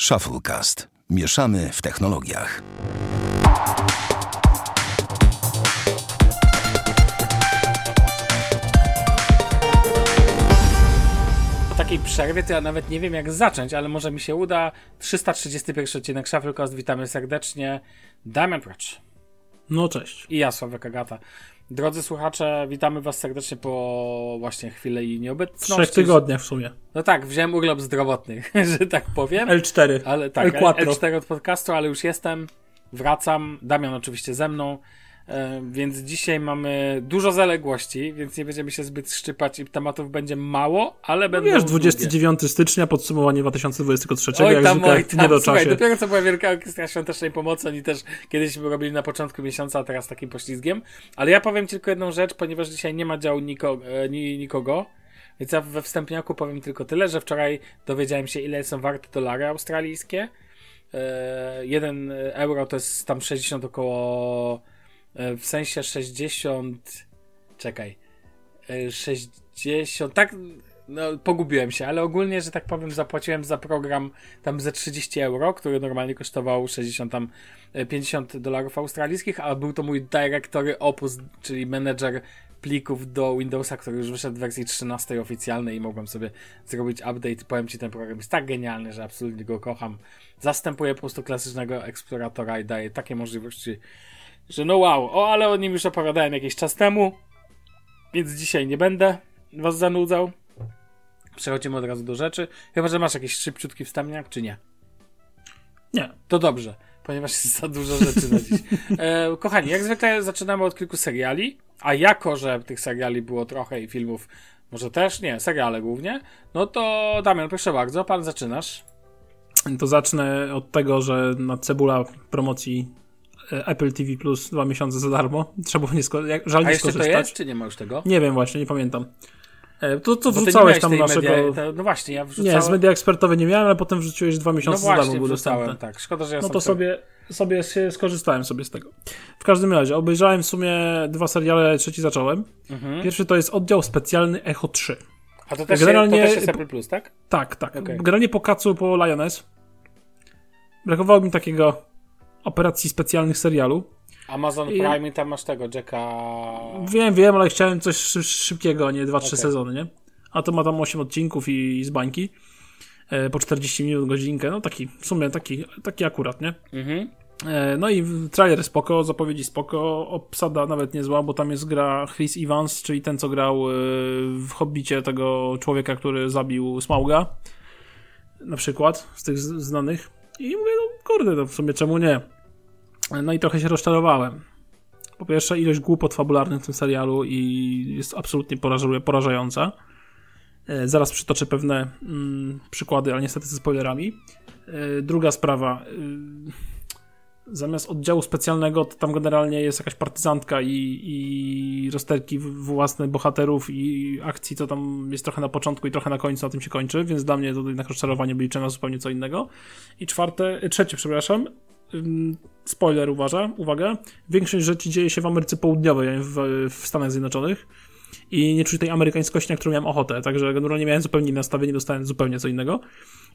Shufflecast. Mieszamy w technologiach. Po takiej przerwie to ja nawet nie wiem jak zacząć, ale może mi się uda. 331 odcinek Shufflecast. Witamy serdecznie. Damian Procz No cześć. i ja, Sławek Agata. Drodzy słuchacze, witamy was serdecznie po właśnie chwilę i nieobecności. Trzech tygodniach w sumie. No tak, wziąłem urlop zdrowotny, że tak powiem. L4. Ale tak, L4. L4 od podcastu, ale już jestem. Wracam. Damian oczywiście ze mną. E, Więc dzisiaj mamy dużo zaległości, więc nie będziemy się zbyt szczypać i tematów będzie mało, ale No będą wiesz, długie. 29 stycznia, podsumowanie 2023, Oj jak tam, zwykle oj tam, nie do słuchaj, czasie. dopiero co była Wielka Orkiestra Świątecznej Pomocy, oni też kiedyś robili na początku miesiąca, a teraz takim poślizgiem. Ale ja powiem tylko jedną rzecz, ponieważ dzisiaj nie ma działu niko, e, ni, nikogo, więc ja we wstępniaku powiem tylko tyle, że wczoraj dowiedziałem się, ile są warte dolary australijskie. E, jeden euro to jest tam 60 około, w sensie 60, czekaj, e, 60, tak, no pogubiłem się, ale ogólnie, że tak powiem, zapłaciłem za program tam ze 30 euro, który normalnie kosztował 60 tam e, 50 dolarów australijskich, a był to mój Directory Opus, czyli menedżer plików do Windowsa, który już wyszedł w wersji 13 oficjalnej i mogłem sobie zrobić update. Powiem Ci, ten program jest tak genialny, że absolutnie go kocham. Zastępuje po prostu klasycznego eksploratora i daje takie możliwości, że no wow, o, ale o nim już opowiadałem jakiś czas temu, więc dzisiaj nie będę Was zanudzał. Przechodzimy od razu do rzeczy. Chyba, że masz jakiś szybciutki wstępniak, czy nie? Nie. To dobrze, ponieważ jest za dużo rzeczy na dziś. E, kochani, jak zwykle zaczynamy od kilku seriali, a jako, że tych seriali było trochę i filmów może też, nie, seriale głównie, no to Damian, proszę bardzo, pan zaczynasz. To zacznę od tego, że na cebula promocji Apple TV Plus dwa miesiące za darmo. Trzeba było nie sko- jak, żal A nie jeszcze to skorzystać. jest, czy nie ma już tego? Nie wiem właśnie, nie pamiętam. E, To, to wrzucałeś tam naszego... Media, to, no właśnie, ja wrzucałem. Nie, z media ekspertowej nie miałem, ale potem wrzuciłeś dwa No miesiące za darmo właśnie, wrzucałem, dostępne. tak. Szkoda, że ja No to sobie, sobie skorzystałem sobie z tego. W każdym razie, obejrzałem w sumie dwa seriale, trzeci zacząłem. Mhm. Pierwszy to jest oddział specjalny Echo 3. A to też, Generalnie- to też jest Apple Plus, tak? Tak, tak. Okej. Generalnie po kacu po Lioness brakowało mi takiego operacji specjalnych serialu. Amazon I- Prime i tam masz tego, Jacka... Wiem, wiem, ale chciałem coś szy- szybkiego, a nie 2-3 Okej. sezony, nie? A to ma tam 8 odcinków i, i z bańki. E, po 40 minut, godzinkę. No taki, w sumie taki, taki akurat, nie? Mhm. E, No i trailer spoko, zapowiedzi spoko, obsada nawet niezła, bo tam jest gra Chris Evans, czyli ten, co grał e, w Hobbicie tego człowieka, który zabił Smauga, na przykład, z tych znanych. I mówię, no kurde, no w sumie czemu nie? E, No i trochę się rozczarowałem. Po pierwsze, ilość głupot fabularnych w tym serialu i jest absolutnie poraża- porażająca. E, Zaraz przytoczę pewne mm, przykłady, ale niestety ze spoilerami. E, Druga sprawa. y, zamiast oddziału specjalnego, to tam generalnie jest jakaś partyzantka i, i rozterki w- własne bohaterów i akcji, co tam jest trochę na początku i trochę na końcu, na tym się kończy, więc dla mnie to jednak rozczarowanie, bo liczyłem na zupełnie co innego. I czwarte, trzecie, przepraszam, spoiler uważa, uwaga, większość rzeczy dzieje się w Ameryce Południowej, w, w Stanach Zjednoczonych i nie czuję tej amerykańskości, na którą miałem ochotę, także generalnie miałem zupełnie inne nastawienie, dostałem zupełnie co innego.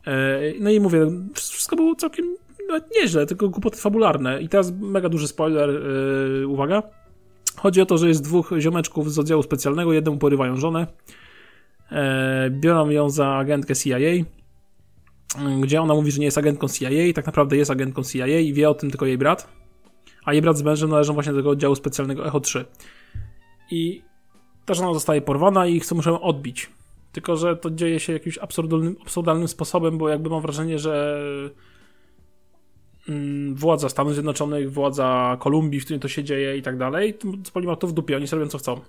E, No i mówię, wszystko było całkiem nawet nieźle, tylko głupoty fabularne. I teraz mega duży spoiler, yy, uwaga. Chodzi o to, że jest dwóch ziomeczków z oddziału specjalnego, jednemu porywają żonę, e, biorą ją za agentkę CIA, gdzie ona mówi, że nie jest agentką CIA, tak naprawdę jest agentką CIA i wie o tym tylko jej brat, a jej brat z mężem należą właśnie do tego oddziału specjalnego Echo 3. I ta żona zostaje porwana i chcą muszę odbić. Tylko, że to dzieje się jakimś absurdalnym, absurdalnym sposobem, bo jakby mam wrażenie, że mm, władza Stanów Zjednoczonych, władza Kolumbii, w której to się dzieje i tak dalej, to ma to w dupie, oni sobie robią co chcą.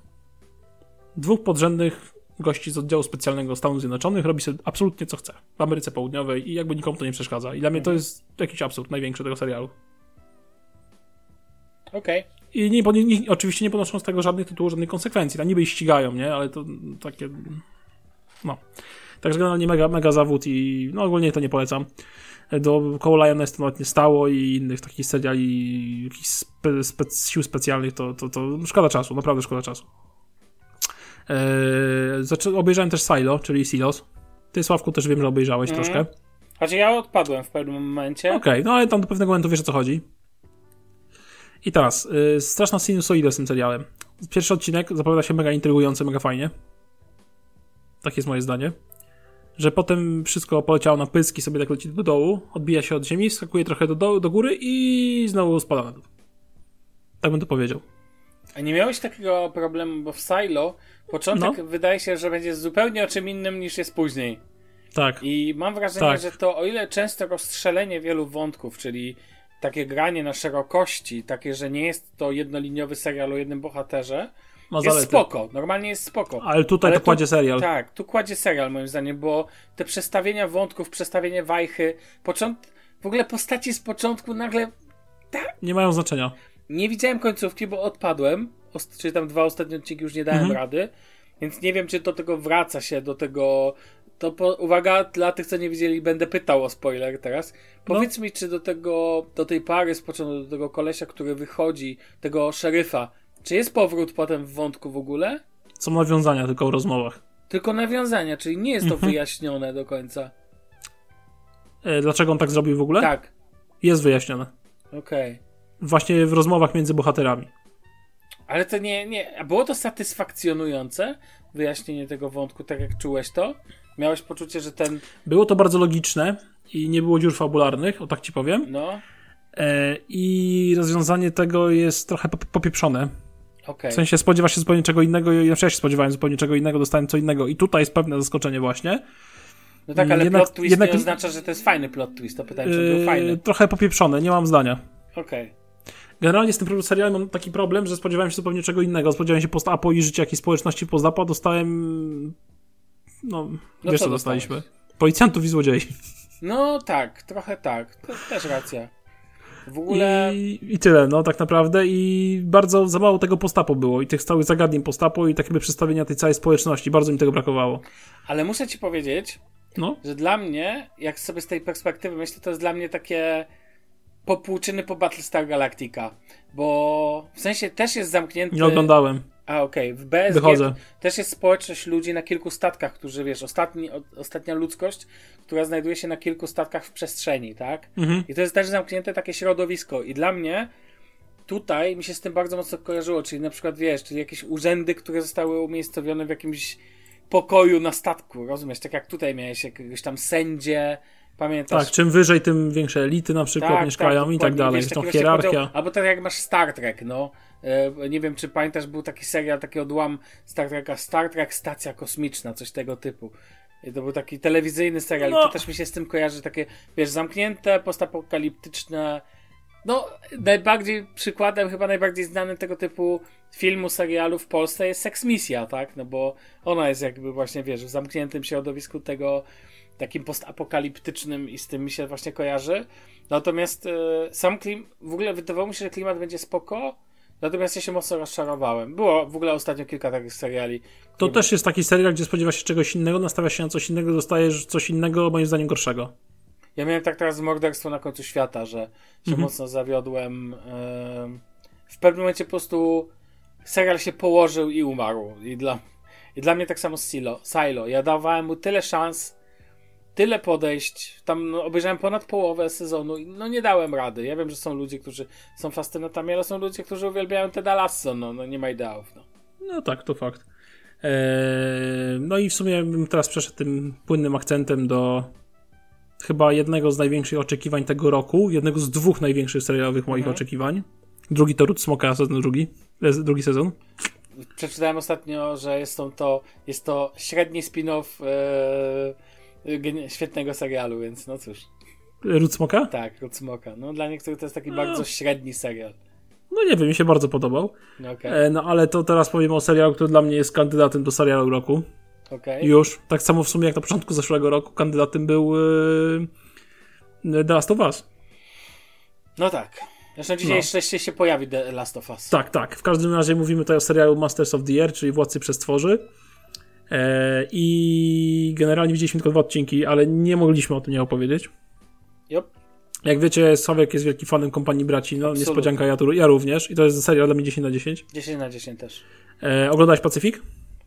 Dwóch podrzędnych gości z oddziału specjalnego Stanów Zjednoczonych robi sobie absolutnie co chce w Ameryce Południowej i jakby nikomu to nie przeszkadza. I dla mnie to jest jakiś absurd największy tego serialu. Okej. I nie, nie, nie, oczywiście nie ponoszą z tego żadnych tytułów, żadnych konsekwencji. Tam niby ich ścigają, nie? Ale to takie... No. Także generalnie mega, mega zawód i no ogólnie to nie polecam. Do koło Lioness to nawet nie stało i innych takich seriali, jakichś spe, spe, sił specjalnych, to, to, to szkoda czasu, naprawdę szkoda czasu. Eee, zaczę, obejrzałem też Silo, czyli Silos. Ty, Sławku, też wiem, że obejrzałeś Mhm. troszkę. Znaczy ja odpadłem w pewnym momencie. Okej, okay, no ale tam do pewnego momentu wiesz o co chodzi. I teraz, yy, straszna sinusoida z tym serialem. Pierwszy odcinek zapowiada się mega intrygujący, mega fajnie. Takie jest moje zdanie. Że potem wszystko poleciało na pyski, sobie tak leci do dołu, odbija się od ziemi, skakuje trochę do, do, do góry i znowu spada na dół. Tak bym to powiedział. A nie miałeś takiego problemu, bo w Silo początek no. wydaje się, że będzie zupełnie o czym innym niż jest później. Tak. I mam wrażenie, tak. że to o ile często rozstrzelenie wielu wątków, czyli takie granie na szerokości, takie, że nie jest to jednoliniowy serial o jednym bohaterze, Ma jest zalety. spoko, normalnie jest spoko. Ale tutaj Ale to kładzie serial. Tak, tu kładzie serial moim zdaniem, bo te przestawienia wątków, przestawienie wajchy, począt... w ogóle postaci z początku nagle... Tak? Nie mają znaczenia. Nie widziałem końcówki, bo odpadłem, czyli tam dwa ostatnie odcinki już nie dałem mhm. rady, więc nie wiem, czy do tego wraca się, do tego to po, uwaga, dla tych, co nie widzieli, będę pytał o spoiler teraz. Powiedz no. mi, czy do tego, do tej pary z początku, do tego kolesia, który wychodzi, tego szeryfa, czy jest powrót potem w wątku w ogóle? Są nawiązania tylko w rozmowach. Tylko nawiązania, czyli nie jest to mhm. wyjaśnione do końca. E, dlaczego on tak zrobił w ogóle? Tak. Jest wyjaśnione. Okej. Okay. Właśnie w rozmowach między bohaterami. Ale to nie, nie. A było to satysfakcjonujące? Wyjaśnienie tego wątku, tak jak czułeś to? Miałeś poczucie, że ten. Było to bardzo logiczne i nie było dziur fabularnych, o tak ci powiem. No. E, I rozwiązanie tego jest trochę popieprzone. Okay. W sensie spodziewa się zupełnie czego innego, ja się spodziewałem zupełnie czego innego, dostałem co innego i tutaj jest pewne zaskoczenie właśnie. No tak, ale jednak, plot twist jednak, nie oznacza, że to jest fajny plot twist, to pytanie, czy był e, fajny. Trochę popieprzone, nie mam zdania. Okej. Okay. Generalnie z tym serialem mam taki problem, że spodziewałem się zupełnie czego innego. Spodziewałem się post-apo i życia jakiejś społeczności post-apo, dostałem no, no wiesz co, co dostaliśmy? Policjantów i złodziei. No tak, trochę tak. To też racja. W ogóle. I, I, tyle, no tak naprawdę. I bardzo za mało tego postapo było. I tych całych zagadnień postapo i tak jakby przedstawienia tej całej społeczności. Bardzo mi tego brakowało. Ale muszę ci powiedzieć, no? że dla mnie, jak sobie z tej perspektywy myślę, to jest dla mnie takie popłuczyny po Battlestar Galactica. Bo w sensie też jest zamknięty. Nie oglądałem. A okej, okay. w BSG Wychodzę. też jest społeczność ludzi na kilku statkach, którzy wiesz, ostatni, ostatnia ludzkość, która znajduje się na kilku statkach w przestrzeni, tak? Mhm. I to jest też zamknięte takie środowisko. I dla mnie tutaj mi się z tym bardzo mocno kojarzyło, czyli na przykład wiesz, czyli jakieś urzędy, które zostały umiejscowione w jakimś pokoju na statku, rozumiesz? Tak jak tutaj miałeś jakiegoś tam sędzie, Pamiętasz? Tak, czym wyżej, tym większe elity na przykład tak, mieszkają tak, i tak dalej. Wiesz, tą hierarchia. Podział, albo tak jak masz Star Trek, no. E, nie wiem, czy pamiętasz, był taki serial, taki odłam Star Treka, Star Trek Stacja Kosmiczna, coś tego typu. I to był taki telewizyjny serial no. to też mi się z tym kojarzy, takie, wiesz, zamknięte, postapokaliptyczne. No, najbardziej przykładem, chyba najbardziej znanym tego typu filmu, serialu w Polsce jest Sex Misja, tak? No bo ona jest jakby właśnie, wiesz, w zamkniętym środowisku tego takim postapokaliptycznym i z tym mi się właśnie kojarzy. Natomiast e, sam klim, w ogóle wydawało mi się, że klimat będzie spoko, natomiast ja się mocno rozczarowałem. Było w ogóle ostatnio kilka takich seriali. To też jest taki serial, gdzie spodziewasz się czegoś innego, nastawiasz się na coś innego, dostajesz coś innego, moim zdaniem gorszego. Ja miałem tak teraz morderstwo na końcu świata, że się mhm. mocno zawiodłem. W pewnym momencie po prostu serial się położył i umarł. I dla, i dla mnie tak samo z Silo, Silo. Ja dawałem mu tyle szans, tyle podejść. Tam no, obejrzałem ponad połowę sezonu i no nie dałem rady. Ja wiem, że są ludzie, którzy są fascynatami, ale są ludzie, którzy uwielbiają Teda Lasso. No, no nie ma ideałów. No, no tak, to fakt. Eee, no i w sumie bym teraz przeszedł tym płynnym akcentem do chyba jednego z największych oczekiwań tego roku, jednego z dwóch największych serialowych moich mhm. oczekiwań. Drugi to Ród Smoka, sezon drugi, drugi sezon. Przeczytałem ostatnio, że jest to, jest to średni spin-off e, świetnego serialu, więc no cóż. Ród Smoka? Tak, Ród Smoka. No dla niektórych to jest taki no. bardzo średni serial. No nie wiem, mi się bardzo podobał. Okay. E, no ale to teraz powiem o serialu, który dla mnie jest kandydatem do serialu roku. Okay. Już. Tak samo w sumie jak na początku zeszłego roku kandydatem był yy, The Last of Us. No tak. Zresztą dzisiaj no. jeszcze się pojawi The Last of Us. Tak, tak. W każdym razie mówimy tutaj o serialu Masters of the Air, czyli Władcy Przestworzy. E, I generalnie widzieliśmy tylko dwa odcinki, ale nie mogliśmy o tym nie opowiedzieć. Yep. Jak wiecie, Sławek jest wielkim fanem Kompanii Braci, no Absolutnie. niespodzianka, ja, tu, ja również. I to jest serial dla mnie 10 na 10. 10 na 10 też. E, oglądałeś Pacyfik?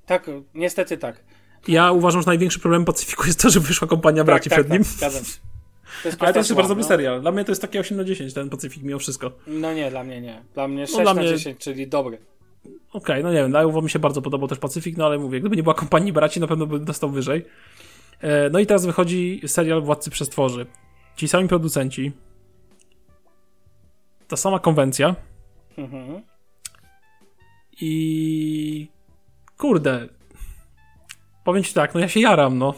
Tak, niestety tak. Ja uważam, że największy problem Pacyfiku jest to, że wyszła Kompania tak, Braci tak, przed nim. Tak, zgadzam się. To jest Ale to jest super dobry słab, serial. Dla mnie to jest takie 8 na 10 ten Pacyfik mimo wszystko. No. no nie, dla mnie nie. Dla mnie 6 dla na mnie- 10, czyli dobry. Okej, no nie wiem, dla mi się bardzo podobał też Pacyfik, no ale mówię, gdyby nie była kompanii braci, na pewno bym dostał wyżej. E, No i teraz wychodzi serial Władcy Przestworzy. Ci sami producenci. Ta sama konwencja. Mhm. I kurde. Powiem ci tak, no ja się jaram, no.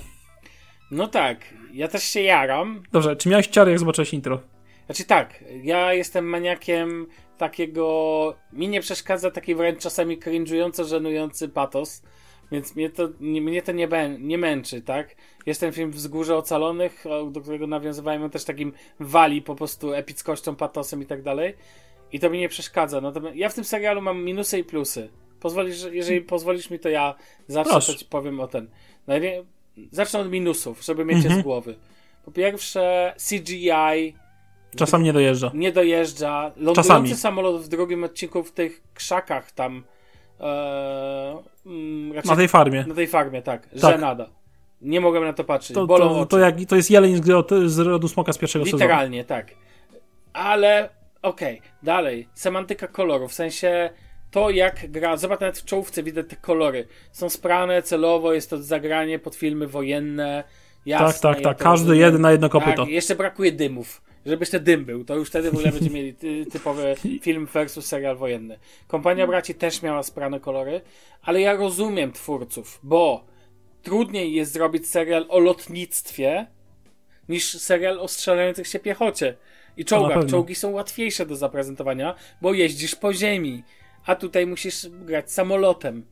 No tak, ja też się jaram. Dobrze, czy miałeś ciary, jak zobaczyłeś intro? Znaczy tak, ja jestem maniakiem takiego. Mi nie przeszkadza taki wręcz czasami cringe'ująco żenujący patos. Więc mnie to nie, mnie to nie, nie męczy, tak? Jest ten film Wzgórze Ocalonych, do którego nawiązywałem on też takim wali po prostu epickością, patosem i tak dalej. I to mi nie przeszkadza. Natomiast ja w tym serialu mam minusy i plusy. Pozwolisz, jeżeli pozwolisz mi, to ja zawsze Proszę. to ci powiem o ten. Zacznę od minusów, żeby mieć je z głowy. Po pierwsze, CGI Czasami nie dojeżdża. nie dojeżdża. Lądujący Czasami. samolot w drugim odcinku w tych krzakach tam. E, mm, raczej Na tej farmie. na tej farmie, tak. Tak. Żenada. Nie mogłem na to patrzeć. To, Bolą to, to, jak, to jest jeleń z, z rodu smoka z pierwszego sezonu. Literalnie, tak. Ale okej, dalej. Semantyka kolorów, w sensie to jak gra, zobacz nawet w czołówce widać te kolory. Są sprane celowo, jest to zagranie pod filmy wojenne. Jasne, Tak, tak, ja tak. to Każdy rozumiem. jeden na jedno kopyto. Tak, jeszcze brakuje dymów. Żeby jeszcze dym był, to już wtedy w ogóle będziemy mieli ty, typowy film versus serial wojenny. Kompania Braci też miała sprane kolory, ale ja rozumiem twórców, bo trudniej jest zrobić serial o lotnictwie niż serial o strzelających się piechocie. I czołgach. Czołgi są łatwiejsze do zaprezentowania, bo jeździsz po ziemi, a tutaj musisz grać samolotem.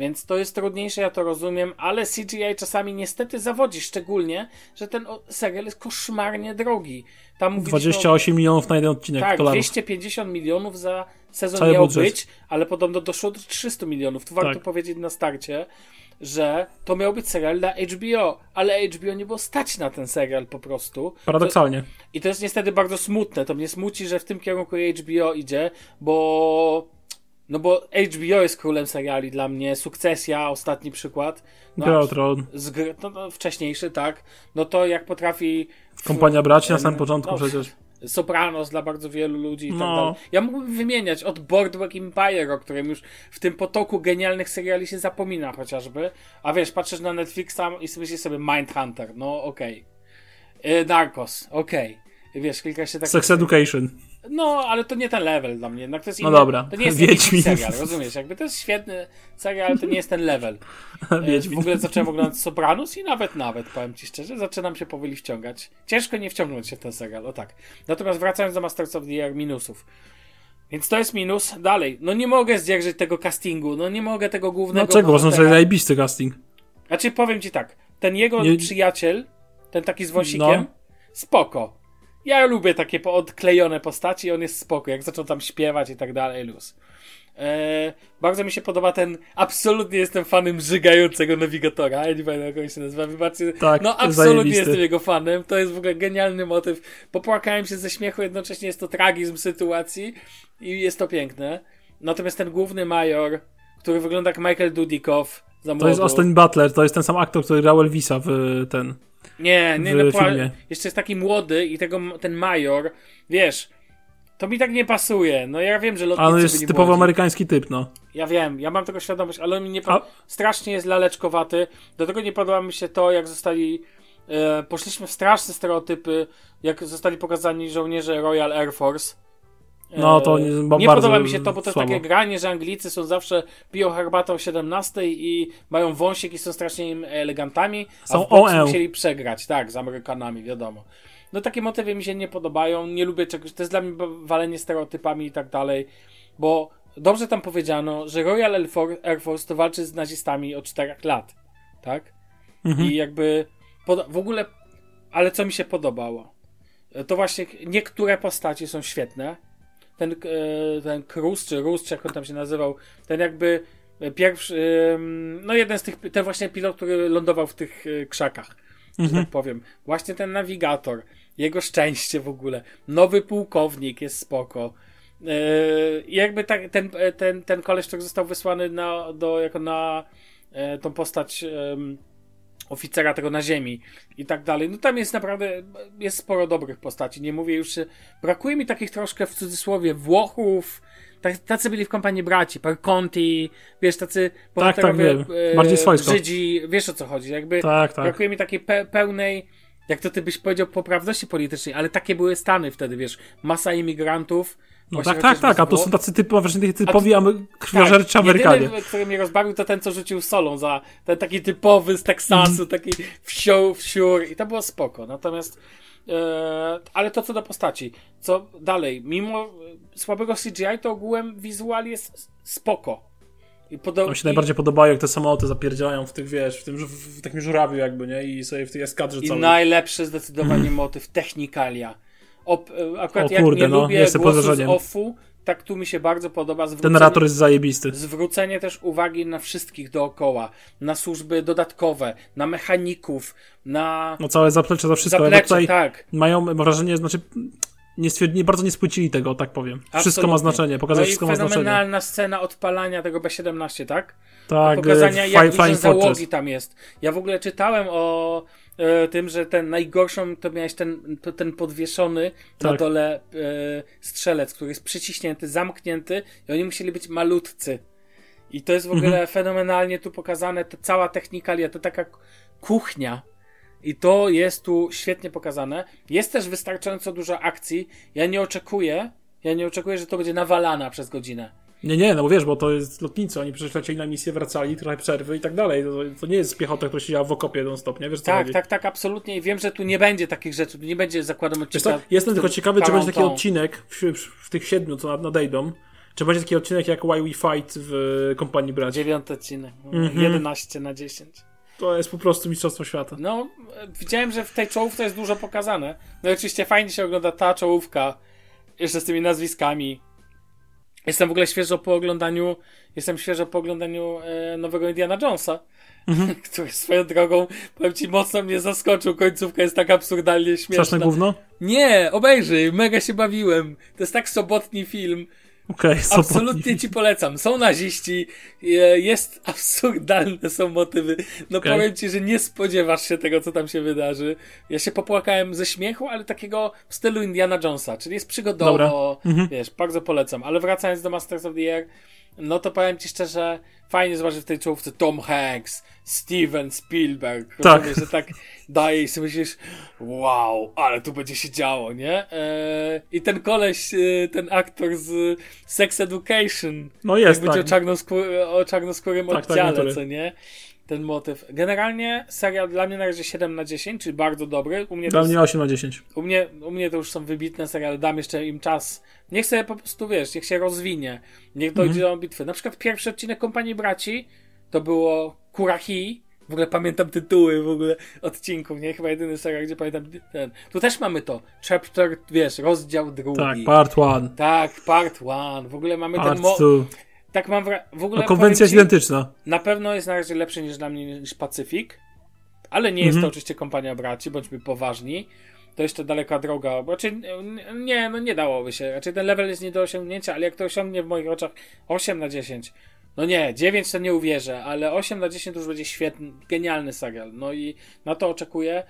Więc to jest trudniejsze, ja to rozumiem, ale CGI czasami niestety zawodzi, szczególnie, że ten serial jest koszmarnie drogi. Tam mówiliśmy o- 28 milionów na jeden odcinek tak, dolarów. 250 milionów za sezon Cały miał budżet. być, ale podobno doszło do 300 milionów. Tu warto Tak. powiedzieć na starcie, że to miał być serial dla HBO, ale HBO nie było stać na ten serial po prostu. Paradoksalnie. I to jest niestety bardzo smutne. To mnie smuci, że w tym kierunku HBO idzie, bo. No bo HBO jest królem seriali dla mnie. Sukcesja, ostatni przykład. No, Gra z no, no, wcześniejszy, tak. No to jak potrafi. Kompania braci na samym no, początku no, przecież. Sopranos dla bardzo wielu ludzi i tak No. dalej. Ja mógłbym wymieniać od Boardwalk Empire, o którym już w tym potoku genialnych seriali się zapomina chociażby. A wiesz, patrzysz na Netflixa i myślisz sobie Mindhunter, no okej. Okay. Narcos, okej. Wiesz, kilka się tak. Sex Education. No, ale to nie ten level dla mnie. Jednak to jest No inny, dobra. To nie jest Wiedźmin. Serial, rozumiesz? Jakby to jest świetny serial, ale to nie jest ten level. E, W Wiedźmin. ogóle zacząłem oglądać Sopranos i nawet, nawet, powiem ci szczerze, zaczynam się powoli wciągać. Ciężko nie wciągnąć się w ten serial, o tak. Natomiast wracając do Masters of the Air, minusów. Więc to jest minus. Dalej, no nie mogę zdzierżyć tego castingu, no nie mogę tego głównego Dlaczego? Uważam, że zajebisty casting. Znaczy, powiem ci tak, ten jego Nie- przyjaciel, ten taki z wąsikiem, No. spoko. Ja lubię takie odklejone postaci, on jest spoko, jak zaczął tam śpiewać i tak dalej, luz. Eee, bardzo mi się podoba ten, absolutnie jestem fanem żygającego nawigatora, ja nie pamiętam jak on się nazywa, wybaczcie. Tak, no absolutnie zajebisty. jestem jego fanem, to jest w ogóle genialny motyw. Popłakałem się ze śmiechu, jednocześnie jest to tragizm sytuacji i jest to piękne. Natomiast ten główny major, który wygląda jak Michael Dudikoff za To jest Austin Butler, to jest ten sam aktor, który grał Elvisa w ten. nie, nie, w no, filmie. jeszcze jest taki młody i tego, ten major, wiesz, to mi tak nie pasuje. No ja wiem, że lotnicy Ale jest typowo młodzi. amerykański typ, no. Ja wiem, ja mam tego świadomość, ale on mi nie po... A- strasznie jest laleczkowaty. Do tego nie podoba mi się to, jak zostali e, poszliśmy w straszne stereotypy, jak zostali pokazani żołnierze Royal Air Force. E, No, to nie- nie podoba mi się to, bo to jest słabo. takie granie, że Anglicy są zawsze piją herbatę o 17 i mają wąsik i są strasznie elegantami, a Są w boksie OE. musieli przegrać, tak, z Amerykanami, wiadomo. No takie motywy mi się nie podobają, nie lubię czegoś, to jest dla mnie walenie stereotypami i tak dalej, bo dobrze tam powiedziano, że Royal Air For- Air Force to walczy z nazistami od 4 lat, tak? Mhm. I jakby w ogóle, ale co mi się podobało, to właśnie niektóre postacie są świetne. Ten, e, ten Cruz, czy Rus, czy jak on tam się nazywał, ten jakby pierwszy, no jeden z tych, ten właśnie pilot, który lądował w tych e, krzakach, że Mhm. tak powiem. Właśnie ten nawigator, jego szczęście w ogóle, nowy pułkownik jest spoko. E, I jakby tak, ten, ten, ten koleś, który został wysłany na, do, jako na tą postać oficera tego na ziemi i tak dalej. No tam jest naprawdę, jest sporo dobrych postaci. Nie mówię już, brakuje mi takich troszkę w cudzysłowie Włochów, tak, tacy byli w kompanii braci, par Conti, wiesz, tacy tak, tak, wiem. Bardziej swojsko. Żydzi, wiesz o co chodzi, jakby tak, tak. brakuje mi takiej pe pełnej jak to ty byś powiedział, poprawności politycznej, ale takie były Stany wtedy, wiesz, masa imigrantów. No tak, tak, tak, a to są tacy typowi, właśnie typowi a, krwiożerczy tak, Amerykanie. Jedyny, który mnie rozbawił, to ten, co rzucił solą za ten taki typowy z Teksasu, mm. taki wsią, wsiur i to było spoko. Natomiast e, ale to co do postaci, co dalej, mimo słabego CGI, to ogółem wizual jest spoko. I podo- Mi się I... najbardziej podobają, jak te samoloty zapierdzielają w tych, wiesz, w tym w takim żurawiu jakby, nie? I sobie w tej eskadrze I najlepszy zdecydowanie motyw, technikalia. Op, e, akurat o, kurde, jak nie no, lubię głosu z offu, tak tu mi się bardzo podoba. Ten narrator jest zajebisty. Zwrócenie też uwagi na wszystkich dookoła, na służby dodatkowe, na mechaników, na... No całe zaplecze, to wszystko. Zaplecze, tutaj tak. Mają wrażenie, znaczy nie, nie bardzo nie spłycili tego, tak powiem. Absolutnie. Wszystko ma znaczenie, pokazać no wszystko ma znaczenie. fenomenalna scena odpalania tego B-17, tak? Tak. Pokazania, jak dużo załogi tam jest. Ja w ogóle czytałem o e, tym, że ten najgorszą to miałeś ten, ten podwieszony tak. na dole e, strzelec, który jest przyciśnięty, zamknięty i oni musieli być malutcy. I to jest w ogóle mhm. fenomenalnie tu pokazane, to cała technikalia, to taka kuchnia i to jest tu świetnie pokazane. Jest też wystarczająco dużo akcji. Ja nie oczekuję, ja nie oczekuję, że to będzie nawalana przez godzinę. Nie, nie, no bo wiesz, bo to jest lotnicy, oni przecież lecieli na misję, wracali, trochę przerwy i tak dalej. To, to nie jest piechota, która siedziała w okopie non stop, nie? Wiesz, co tak, chodzi? tak, tak, absolutnie. I wiem, że tu nie będzie takich rzeczy, tu nie będzie zakładam odcinka. Jestem tylko ciekawy, czy będzie taki odcinek w, w, w, tych siedmiu, co nadejdą, czy będzie taki odcinek jak Why We Fight w Kompanii Braci. Dziewiąty odcinek, mm -hmm. 11 na 10. To jest po prostu Mistrzostwo Świata. No, widziałem, że w tej czołówce jest dużo pokazane. No i oczywiście fajnie się ogląda ta czołówka, jeszcze z tymi nazwiskami. Jestem w ogóle świeżo po oglądaniu, jestem świeżo po oglądaniu e, nowego Indiana Jonesa, mhm. który swoją drogą, powiem ci, mocno mnie zaskoczył. Końcówka jest tak absurdalnie śmieszna. Straszne gówno? Nie, obejrzyj, mega się bawiłem. To jest tak sobotni film. Okay, Absolutnie ci polecam. Są naziści, jest absurdalne są motywy. No okay. powiem ci, że nie spodziewasz się tego, co tam się wydarzy. Ja się popłakałem ze śmiechu, ale takiego w stylu Indiana Jonesa, czyli jest przygodowo, mhm. wiesz, bardzo polecam. Ale wracając do Masters of the Air, no to powiem ci szczerze, fajnie zobaczyć w tej czołówce Tom Hanks, Steven Spielberg. Tak. Rozumiem, że tak daje i sobie myślisz, wow, ale tu będzie się działo, nie? Eee, I ten koleś, e, ten aktor z Sex Education. No jest, tak. Będzie o, czarnoskór o czarnoskórym tak, tak oddziale, tak, co nie? Ten motyw. Generalnie serial dla mnie na razie 7 na 10, czyli bardzo dobry. U mnie dla mnie 8 na 10. U mnie, u mnie to już są wybitne seriale, dam jeszcze im czas. Niech sobie po prostu, wiesz, niech się rozwinie. Niech dojdzie -hmm. do bitwy. Na przykład pierwszy odcinek Kompanii Braci to było Kurahi. W ogóle pamiętam tytuły w ogóle odcinków, nie? Chyba jedyny serial, gdzie pamiętam ten. Tu też mamy to. Chapter, wiesz, rozdział drugi. Tak, part one. Tak, part one. W ogóle mamy part ten... Mo- two. Tak mam wra- w ogóle. A konwencja jest identyczna. Na pewno jest na razie lepszy niż dla mnie niż Pacyfik, ale nie jest to mhm. oczywiście kompania braci, bądźmy poważni. To jeszcze daleka droga. Raczej nie, no nie dałoby się. Raczej ten level jest nie do osiągnięcia, ale jak to osiągnie w moich oczach 8 na 10. No nie, 9 to nie uwierzę, ale 8 na 10 to już będzie świetny, genialny serial. No i na to oczekuję.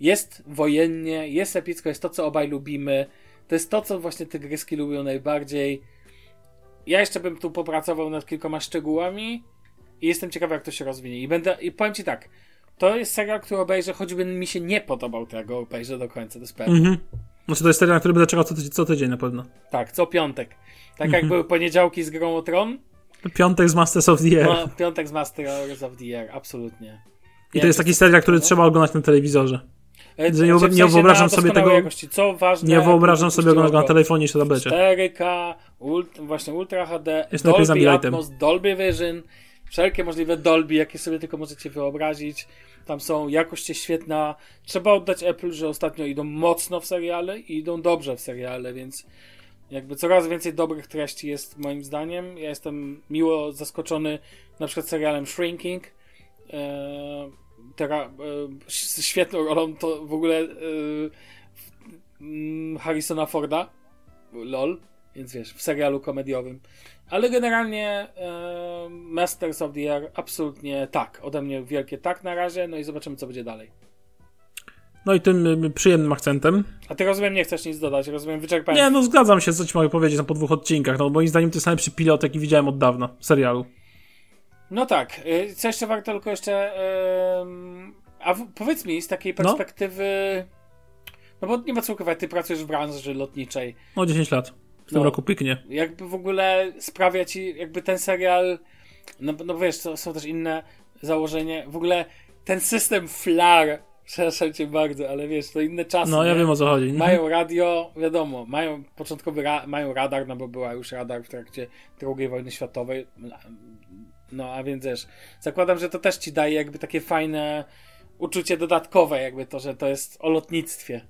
Jest wojennie, jest epicko, jest to, co obaj lubimy. To jest to, co właśnie tygryski lubią najbardziej ja jeszcze bym tu popracował nad kilkoma szczegółami i jestem ciekawy, jak to się rozwinie. I będę, i powiem ci tak, to jest serial, który obejrzę, choćby mi się nie podobał tego, obejrzę do końca, to jest pewne. Mhm. Znaczy to jest serial, na który będę czekał co, tydzień, co tydzień na pewno. Tak, co piątek. Tak mhm. jak były poniedziałki z Grą o Tron. Piątek z Masters of the Air. No, piątek z Masters of the Air, absolutnie. I to jest taki serial, który no? trzeba oglądać na telewizorze. E, nie, nie, nie wyobrażam sobie tego. Jakości. Co ważne, nie wyobrażam sobie go na telefonie czy tablecie. 4K, ult, właśnie Ultra HD, jest Dolby Atmos, Dolby Vision, wszelkie możliwe Dolby, jakie sobie tylko możecie wyobrazić. Tam są jakość świetna. Trzeba oddać Apple, że ostatnio idą mocno w seriale i idą dobrze w seriale, więc jakby coraz więcej dobrych treści jest moim zdaniem. Ja jestem miło zaskoczony na przykład serialem Shrinking. Eee, teraz e, świetną rolą to w ogóle e, mm, Harrisona Forda. LOL. Więc wiesz, w serialu komediowym. Ale generalnie e, Masters of the Air absolutnie tak. Ode mnie wielkie tak na razie, no i zobaczymy, co będzie dalej. No i tym y, przyjemnym akcentem. A ty rozumiem, nie chcesz nic dodać, rozumiem, wyczerpałem. Nie, no zgadzam się, co ci mogę powiedzieć na po dwóch odcinkach. No moim zdaniem to jest najlepszy pilot, jaki widziałem od dawna w serialu. No tak, y, co jeszcze warto tylko jeszcze. ym, a w, powiedz mi z takiej No. perspektywy. No. bo nie ma co ukrywać, ty pracujesz w branży lotniczej. No 10 lat. W tym No. roku piknie. Jakby w ogóle sprawia ci, jakby ten serial. No, no wiesz, to są też inne założenia. W ogóle ten system FLAR, przepraszam cię bardzo, ale wiesz, to inne czasy. No ja nie? wiem o co chodzi. Mhm. Mają radio, wiadomo, mają początkowy ra mają radar, no bo była już radar w trakcie II wojny światowej. No a więc wiesz, zakładam, że to też ci daje jakby takie fajne uczucie dodatkowe, jakby to, że to jest o lotnictwie.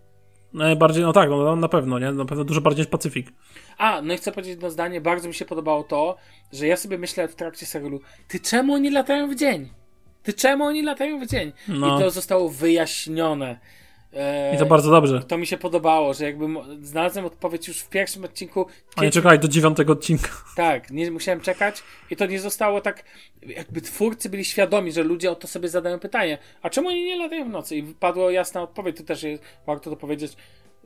Najbardziej, no tak, no na pewno, nie? Na pewno dużo bardziej niż Pacyfik. A, no i chcę powiedzieć jedno zdanie, bardzo mi się podobało to, że ja sobie myślę w trakcie serialu, ty czemu oni latają w dzień? Ty czemu oni latają w dzień? No. I to zostało wyjaśnione. E, I to bardzo dobrze. to mi się podobało, że jakby znalazłem odpowiedź już w pierwszym odcinku. A nie Kiedy- czekaj do dziewiątego odcinka. Tak, nie musiałem czekać i to nie zostało tak, jakby twórcy byli świadomi, że ludzie o to sobie zadają pytanie, a czemu oni nie latają w nocy? I padła jasna odpowiedź, tu też jest, warto to powiedzieć,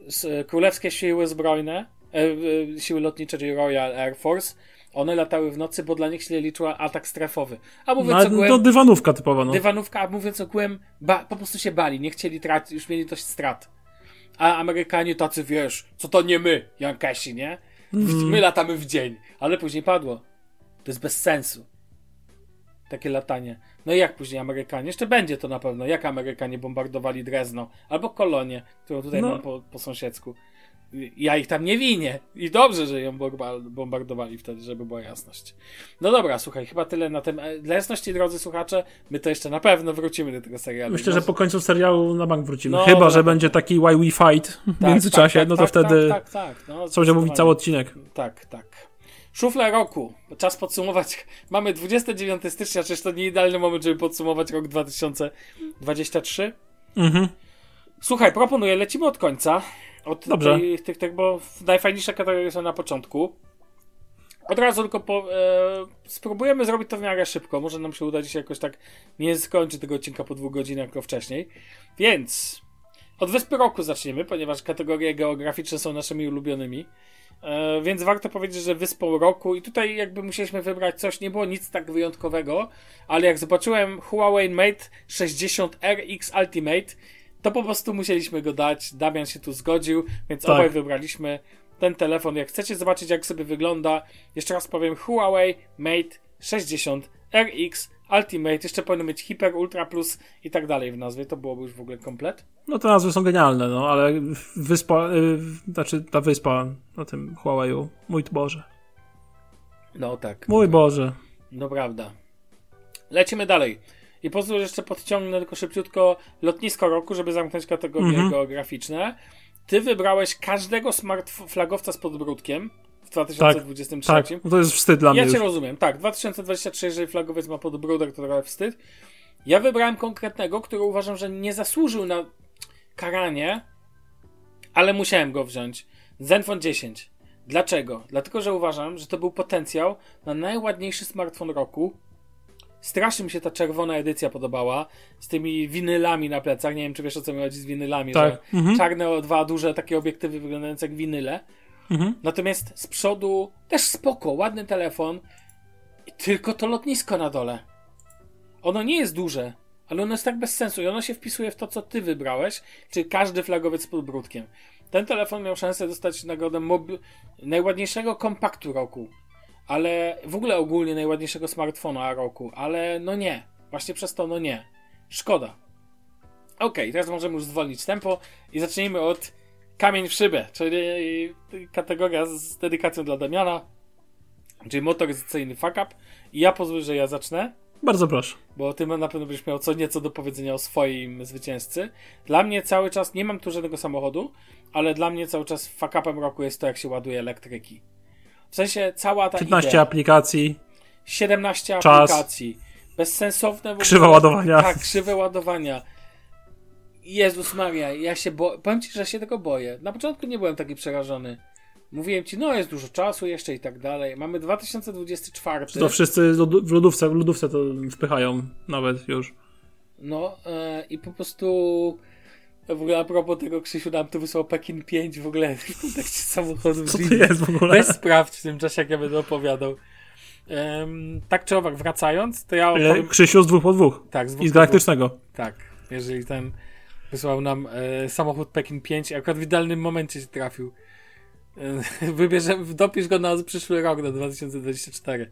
s- królewskie siły zbrojne, e, e, siły lotnicze, czyli Royal Air Force, one latały w nocy, bo dla nich się liczyła atak strefowy. A mówiąc No, ogółem, to dywanówka typowa, no. dywanówka, a mówiąc ogółem, ba, po prostu się bali, nie chcieli tracić, już mieli dość strat. A Amerykanie tacy, wiesz, co to nie my, Jankesi, nie? Mm. My latamy w dzień, ale później padło. To jest bez sensu. Takie latanie. No i jak później Amerykanie? Jeszcze będzie to na pewno. Jak Amerykanie bombardowali Drezno albo Kolonię, którą tutaj No. mam po, po sąsiedzku. Ja ich tam nie winię. I dobrze, że ją bomba- bombardowali wtedy, żeby była jasność. No dobra, słuchaj, chyba tyle na tym. Dla jasności, drodzy słuchacze, my to jeszcze na pewno wrócimy do tego serialu. Myślę, że po końcu serialu na bank wrócimy. No, Chyba, że na będzie taki Why We Fight w Tak, międzyczasie, tak, no to tak, wtedy Tak, tak, tak. No, co będzie mówić cały odcinek. Tak, tak. Szufla roku. Czas podsumować. Mamy 29 stycznia, czyż to nie idealny moment, żeby podsumować rok 2023? Mhm. Słuchaj, proponuję, lecimy od końca. Od Dobrze. tej- tych, tych, bo najfajniejsze kategorie są na początku. Od razu tylko po, e, spróbujemy zrobić to w miarę szybko. Może nam się uda dzisiaj jakoś tak nie skończyć tego odcinka po dwóch godzinach, jako wcześniej. Więc od Wyspy Roku zaczniemy, ponieważ kategorie geograficzne są naszymi ulubionymi. E, więc warto powiedzieć, że Wyspą Roku i tutaj jakby musieliśmy wybrać coś, nie było nic tak wyjątkowego, ale jak zobaczyłem Huawei Mate 60 RX Ultimate, to po prostu musieliśmy go dać. Damian się tu zgodził, więc Tak. obaj wybraliśmy ten telefon. Jak chcecie zobaczyć, jak sobie wygląda, jeszcze raz powiem Huawei Mate 60 RX Ultimate. Jeszcze powinno mieć Hyper Ultra Plus i tak dalej w nazwie. To byłoby już w ogóle komplet. No te nazwy są genialne, no ale wyspa, y, znaczy ta wyspa na tym Huawei'u, mój Boże. No tak. Mój Boże. No prawda. Lecimy dalej. I pozwól, jeszcze podciągnę tylko szybciutko lotnisko roku, żeby zamknąć kategorie Mhm. geograficzne. Ty wybrałeś każdego smart flagowca z podbródkiem w 2023. Tak, no to jest wstyd dla ja mnie cię już. rozumiem. Tak, 2023, jeżeli flagowiec ma podbródek, to trochę wstyd. Ja wybrałem konkretnego, który uważam, że nie zasłużył na karanie, ale musiałem go wziąć. Zenfone 10. Dlaczego? Dlatego, że uważam, że to był potencjał na najładniejszy smartfon roku. Strasznie mi się ta czerwona edycja podobała, z tymi winylami na plecach. Nie wiem, czy wiesz o co mi chodzi z winylami, Tak. że Mhm. czarne o dwa duże takie obiektywy wyglądające jak winyle. Mhm. Natomiast z przodu też spoko, ładny telefon, i tylko to lotnisko na dole. Ono nie jest duże, ale ono jest tak bez sensu i ono się wpisuje w to, co ty wybrałeś, czyli każdy flagowiec z podbródkiem. Ten telefon miał szansę dostać nagrodę mob- najładniejszego kompaktu roku, ale w ogóle ogólnie najładniejszego smartfona roku, ale no nie. Właśnie przez to no nie. Szkoda. Okej, teraz możemy już zwolnić tempo i zacznijmy od kamień w szybę, czyli kategoria z dedykacją dla Damiana, czyli motoryzacyjny fuck up. I ja pozwolę, że ja zacznę, Bardzo proszę. bo ty na pewno będziesz miał co nieco do powiedzenia o swoim zwycięzcy. Dla mnie cały czas, nie mam tu żadnego samochodu, ale dla mnie cały czas fuck upem roku jest to, jak się ładuje elektryki. W sensie cała ta 15 idea, aplikacji. 17 Czas. aplikacji, bezsensowne Krzywe ładowania. Tak, krzywe ładowania. Jezus Maria, ja się bo... powiem ci, że się tego boję. Na początku nie byłem taki przerażony. Mówiłem ci, no jest dużo czasu jeszcze i tak dalej. Mamy 2024. Czy to wszyscy w lodówce, w lodówce to wpychają nawet już. No e, i po prostu w ogóle a propos tego Krzysiu nam tu wysłał Pekin 5 w ogóle w kontekście samochodów. Co to jest w ogóle? Weź sprawdź w tym czasie, jak ja będę opowiadał. Um, tak czy owak, wracając, to ja E, opowiem... Krzysiu z dwóch po dwóch. Tak, z I z dwóch Galaktycznego. Tak, jeżeli ten wysłał nam e, samochód Pekin 5, akurat w idealnym momencie się trafił. E, wybierze, dopisz go na przyszły rok, na 2024.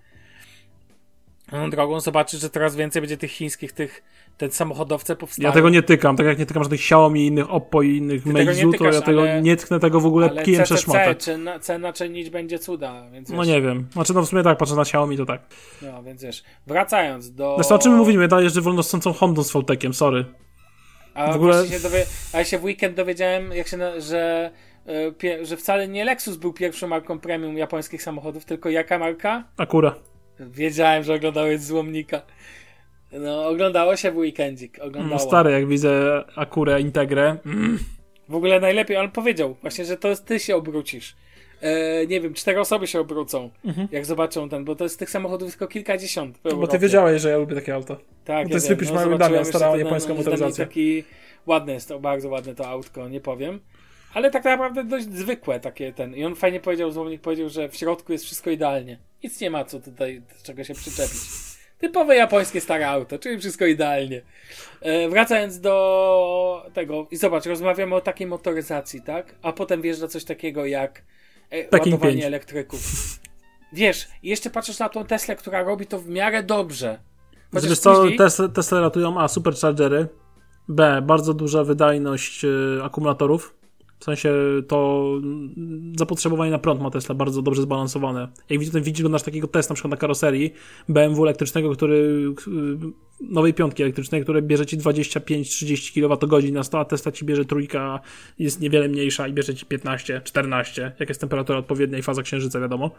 No, drogą zobaczysz, że coraz więcej będzie tych chińskich, tych te samochodowce powstają. Ja tego nie tykam, tak jak nie tykam żadnych Xiaomi, innych Oppo i innych Meizu, to ja tego ale- nie tknę tego w ogóle Ale kijem przez CCC, szmatę. czy na, cena czynić będzie cuda, więc No wiesz, nie wiem. Znaczy no w sumie tak, patrzę na Xiaomi to tak. No, więc wiesz, wracając do... Zresztą o czym my mówimy? Ja daję, że wolnossącą Hondą z Voltekiem, sorry. A W ogóle- się dowie... A ja się w weekend dowiedziałem, jak się na... że, e, że wcale nie Lexus był pierwszą marką premium japońskich samochodów, tylko jaka marka? Akura. Wiedziałem, że oglądałeś złomnika. No, oglądało się w weekendzik. Oglądało. No stary, jak widzę Akurę Integrę. Mm. W ogóle najlepiej, on powiedział właśnie, że to ty się obrócisz. E, nie wiem, cztery osoby się obrócą, jak zobaczą ten, bo to jest tych samochodów tylko kilkadziesiąt. w Mhm. Bo ty wiedziałeś, że ja lubię takie auto. Tak, Bo to jest wypisz no, Damian, stara japońska no, motoryzacja. motoryzacja. Taki ładne jest to, bardzo ładne to autko, nie powiem. Ale tak naprawdę dość zwykłe takie ten. I on fajnie powiedział, Złomnik powiedział, że w środku jest wszystko idealnie. Nic nie ma co tutaj, do czego się przyczepić. Typowe japońskie stare auto, czyli wszystko idealnie. E, wracając do tego, i zobacz, rozmawiamy o takiej motoryzacji, tak? A potem wjeżdża coś takiego jak e, ładowanie 5. elektryków. Wiesz, jeszcze patrzysz na tą Teslę, która robi to w miarę dobrze. Chociaż Wiesz co, później- Tesla, Tesla ratują A, superchargery, B, bardzo duża wydajność y, akumulatorów, w sensie to zapotrzebowanie na prąd ma Tesla bardzo dobrze zbalansowane. Jak widzisz, widzisz, oglądasz takiego testa na przykład na karoserii BMW elektrycznego, który y, nowej piątki elektrycznej, które bierze ci 25-30 kWh na 100, a Tesla ci bierze trójka, jest niewiele mniejsza i bierze ci 15, 14, jak jest temperatura odpowiednia i faza księżyca, wiadomo.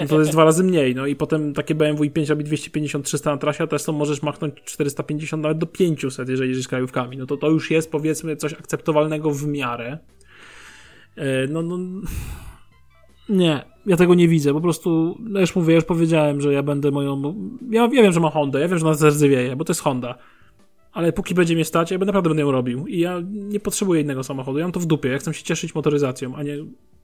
No to jest dwa razy mniej, no i potem takie BMW i5 robi 250-300 na trasie, a Tesla możesz machnąć 450 nawet do 500, jeżeli jedziesz krajówkami. No to to już jest powiedzmy coś akceptowalnego w miarę. E, No, no, nie, ja tego nie widzę, po prostu, no już mówię, już powiedziałem, że ja będę moją, ja, ja wiem, że mam Hondę, ja wiem, że ona zerdzewieje, bo to jest Honda. Ale póki będzie mnie stać, ja naprawdę będę ją robił. I ja nie potrzebuję innego samochodu. Ja mam to w dupie. Ja chcę się cieszyć motoryzacją, a nie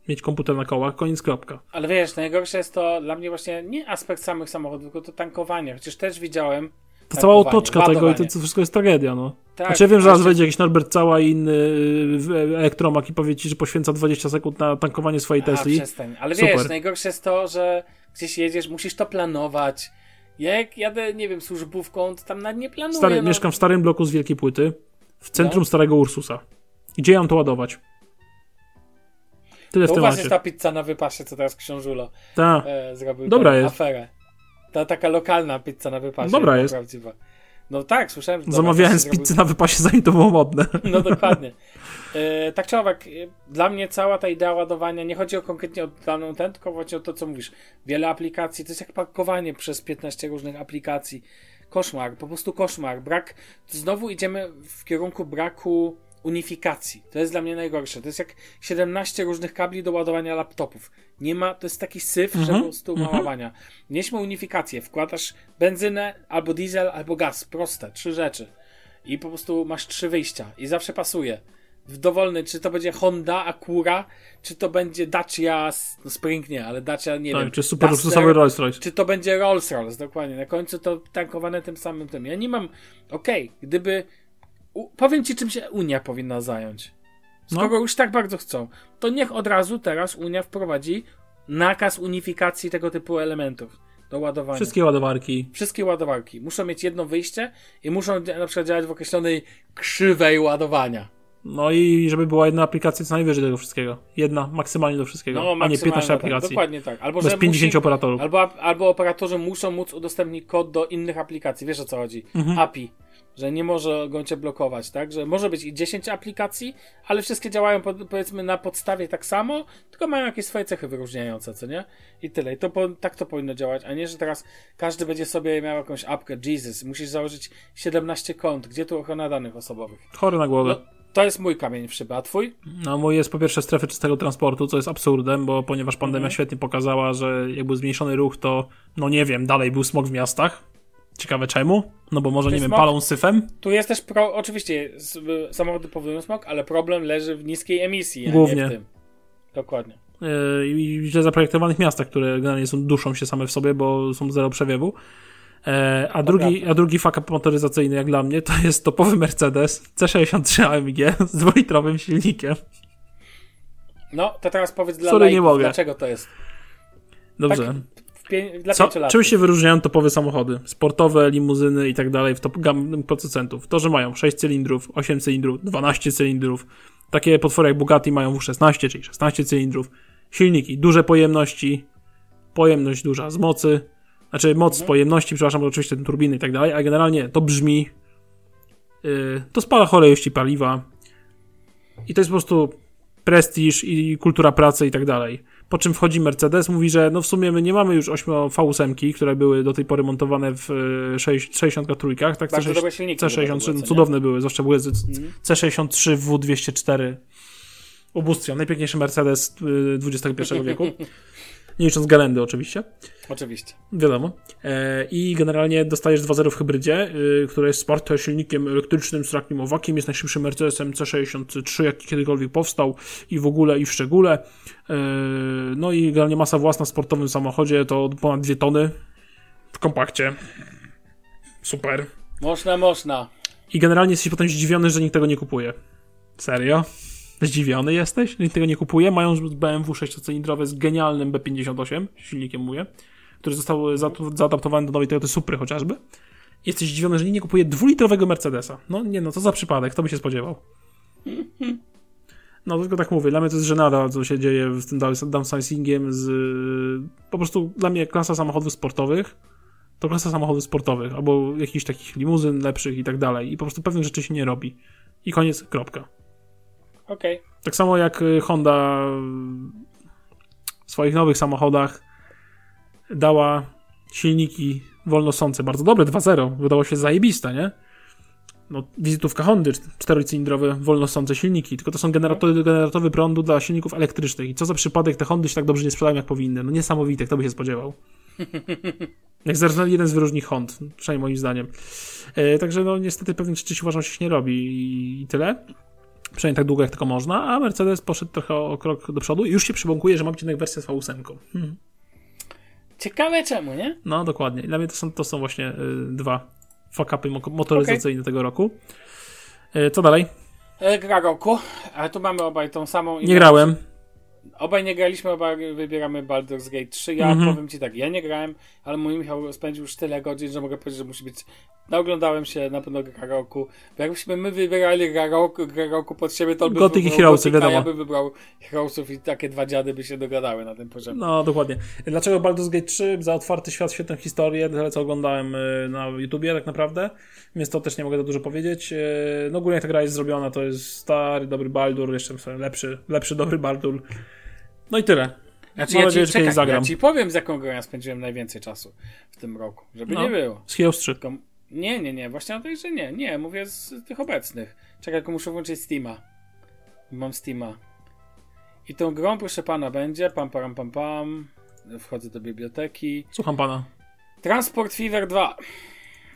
mieć komputer na kołach. Koniec, kropka. Ale wiesz, najgorsze jest to dla mnie właśnie nie aspekt samych samochodów, tylko to tankowanie. Chociaż też widziałem. To cała otoczka tego i to, to wszystko jest tragedia, no. Tak, znaczy ja wiem, że raz wejdzie jakiś Norbert Cała i inny y, elektromak i powie ci, że poświęca 20 sekund na tankowanie swojej A, Tesli. przestań. Ale Super. wiesz, najgorsze jest to, że gdzieś jedziesz, musisz to planować. Ja Jak jadę, nie wiem, służbówką, to tam nawet nie planuję. Stary, no. Mieszkam w starym bloku z Wielkiej Płyty, w centrum No. starego Ursusa. Gdzie ja mam to ładować? Tyle w To was temacie. jest ta pizza na wypasie, co teraz książulo Ta. e, zrobił Dobra jest. aferę. Ta taka lokalna pizza na wypasie. Dobra ta jest. Prawdziwa. No tak, słyszałem, że dobra, Zamawiałem właśnie z zrobił- pizzy na wypasie, zanim to było modne. No dokładnie. E, tak czy owak, e, dla mnie cała ta idea ładowania nie chodzi o konkretnie o daną ten, tylko właśnie o to, co mówisz. Wiele aplikacji, to jest jak parkowanie przez 15 różnych aplikacji. Koszmar, po prostu koszmar. Brak, znowu idziemy w kierunku braku unifikacji. To jest dla mnie najgorsze. To jest jak 17 różnych kabli do ładowania laptopów. Nie ma, to jest taki syf, że po prostu ma ładowania. Mieliśmy unifikację. Wkładasz benzynę, albo diesel, albo gaz. Proste. Trzy rzeczy i po prostu masz trzy wyjścia i zawsze pasuje. W dowolny, czy to będzie Honda Acura, czy to będzie Dacia, no Spring nie, ale Dacia, nie wiem. Tak, czy super luksusowy Rolls Royce. Czy to będzie Rolls Royce, dokładnie. Na końcu to tankowane tym samym tym. Ja nie mam, okej, gdyby, u, powiem ci czym się Unia powinna zająć. Skoro No. już tak bardzo chcą, to niech od razu teraz Unia wprowadzi nakaz unifikacji tego typu elementów do ładowania. Wszystkie ładowarki. Wszystkie ładowarki muszą mieć jedno wyjście i muszą na przykład działać w określonej krzywej ładowania. No i żeby była jedna aplikacja co najwyżej tego wszystkiego. Jedna, maksymalnie do wszystkiego, a nie maksymalnie 15 tak, aplikacji. Dokładnie tak. Albo, Bez że 50 musi, operatorów. albo, albo operatorzy muszą móc udostępnić kod do innych aplikacji. Wiesz o co chodzi? Mhm. API. Że nie może go cię blokować, tak? Że może być i 10 aplikacji, ale wszystkie działają pod, powiedzmy na podstawie tak samo, tylko mają jakieś swoje cechy wyróżniające, co nie? I tyle. I to po, tak to powinno działać, a nie, że teraz każdy będzie sobie miał jakąś apkę. Jesus, musisz założyć 17 kont. Gdzie tu ochrona danych osobowych? Chory na głowę. No, To jest mój kamień w szybę, a twój? No mój jest po pierwsze strefy czystego transportu, co jest absurdem, bo ponieważ pandemia Mhm. świetnie pokazała, że jak był zmniejszony ruch, to no nie wiem, dalej był smog w miastach. Ciekawe czemu? No bo może, Czy nie wiem, smog? palą syfem? Tu jest też pro, oczywiście samochody powodują smog, ale problem leży w niskiej emisji, Głównie. nie w tym. Dokładnie. Yy, i źle zaprojektowanych miastach, które generalnie są, duszą się same w sobie, bo są zero przewiewu. E, a, drugi, a drugi fuck motoryzacyjny, jak dla mnie, to jest topowy Mercedes C63 AMG z dwulitrowym silnikiem. No, to teraz powiedz dla Sorry, nie mogę. dlaczego to jest. Dobrze. Tak, w pię- dla Co, czym się wyróżniają topowe samochody? Sportowe, limuzyny i tak dalej w top producentów. To, że mają 6 cylindrów, 8 cylindrów, 12 cylindrów. Takie potwory jak Bugatti mają W16, czyli 16 cylindrów. Silniki, duże pojemności, pojemność duża z mocy, znaczy moc z pojemności, przepraszam, oczywiście turbiny i tak dalej, a generalnie to brzmi, yy, to spala chore ilości paliwa i to jest po prostu prestiż i kultura pracy i tak dalej. Po czym wchodzi Mercedes, mówi, że no w sumie my nie mamy już 8 V8, które były do tej pory montowane w e, 6, 63, tak? Bardzo C6, dobre silniki. C63, były, co no, nie? cudowne były, zwłaszcza były z- Mhm. C63 W204. Ubóstwiam, najpiękniejszy Mercedes y, XXI wieku. Nie licząc Galendy oczywiście. Oczywiście. Wiadomo. E, I generalnie dostajesz 2.0 w hybrydzie, y, które jest wsparte silnikiem elektrycznym z trakiem owakiem, jest najszybszym Mercedesem C63, jaki kiedykolwiek powstał i w ogóle i w szczególe. E, no i generalnie masa własna w sportowym samochodzie to ponad 2 tony w kompakcie. Super. Można, można. I generalnie jesteś potem zdziwiony, że nikt tego nie kupuje. Serio? Zdziwiony jesteś? Nikt tego nie kupuje? Mają BMW 6-cylindrowe z genialnym B58, silnikiem mówię, który został za- zaadaptowany do nowej Toyota Supry chociażby. Jesteś zdziwiony, że nie kupuje dwulitrowego Mercedesa. No nie no, co za przypadek, kto by się spodziewał? No tylko tak mówię, dla mnie to jest żenada, co się dzieje z tym down- downsizingiem, z... Po prostu dla mnie klasa samochodów sportowych to klasa samochodów sportowych, albo jakichś takich limuzyn lepszych i tak dalej. I po prostu pewnych rzeczy się nie robi. I koniec, kropka. Okej. Tak samo jak y, Honda w swoich nowych samochodach dała silniki wolnosące, bardzo dobre, 2.0, wydało się zajebiste, nie? No, wizytówka Hondy, czterocylindrowe, wolnosące silniki, tylko to są generatory, generatory prądu dla silników elektrycznych. I co za przypadek te Hondy się tak dobrze nie sprzedają, jak powinny. No niesamowite, kto by się spodziewał. Jak zresztą jeden z wyróżnik Hond, przynajmniej moim zdaniem. E, także no niestety pewnych rzeczy się uważam, że się nie robi i, i tyle. Przynajmniej tak długo jak tylko można, a Mercedes poszedł trochę o krok do przodu i już się przybąkuje, że ma być jednak wersja z V8. Hmm. Ciekawe czemu, nie? No dokładnie. Dla mnie to są, to są właśnie y, dwa fuck-upy mo- motoryzacyjne tego roku. Y, co dalej? E, Gra roku, ale tu mamy obaj tą samą. Nie grałem. Obaj nie graliśmy, obaj wybieramy Baldur's Gate 3. Ja Mhm. powiem ci tak, ja nie grałem, ale mój Michał spędził już tyle godzin, że mogę powiedzieć, że musi być. Naoglądałem się na pewno gra roku. Bo jakbyśmy my wybierali gra roku, gra roku pod siebie, to by Gothic i Heroesy, wiadomo. Ja bym wybrał Heroesów i takie dwa dziady by się dogadały na tym poziomie. No dokładnie. Dlaczego Baldur's Gate 3? Za otwarty świat, świetną historię, tyle co oglądałem y, na YouTubie tak naprawdę, więc to też nie mogę za dużo powiedzieć. Y, No ogólnie jak ta gra jest zrobiona, to jest stary, dobry Baldur, jeszcze lepszy, lepszy, dobry Baldur. No i tyle. Znaczy, Mam ja, nadzieję, ci, czekaj, zagram. ja ci powiem, z jaką grą ja spędziłem najwięcej czasu w tym roku. Żeby No. nie było. Z Heroes 3. Tylko... Nie, nie, nie, właśnie o tej, że nie. Nie, mówię z tych obecnych. Czekaj, tylko muszę włączyć Steama. Mam Steama. I tą grą, proszę pana, będzie pam, pam, pam, pam. Wchodzę do biblioteki. Słucham pana. Transport Fever 2,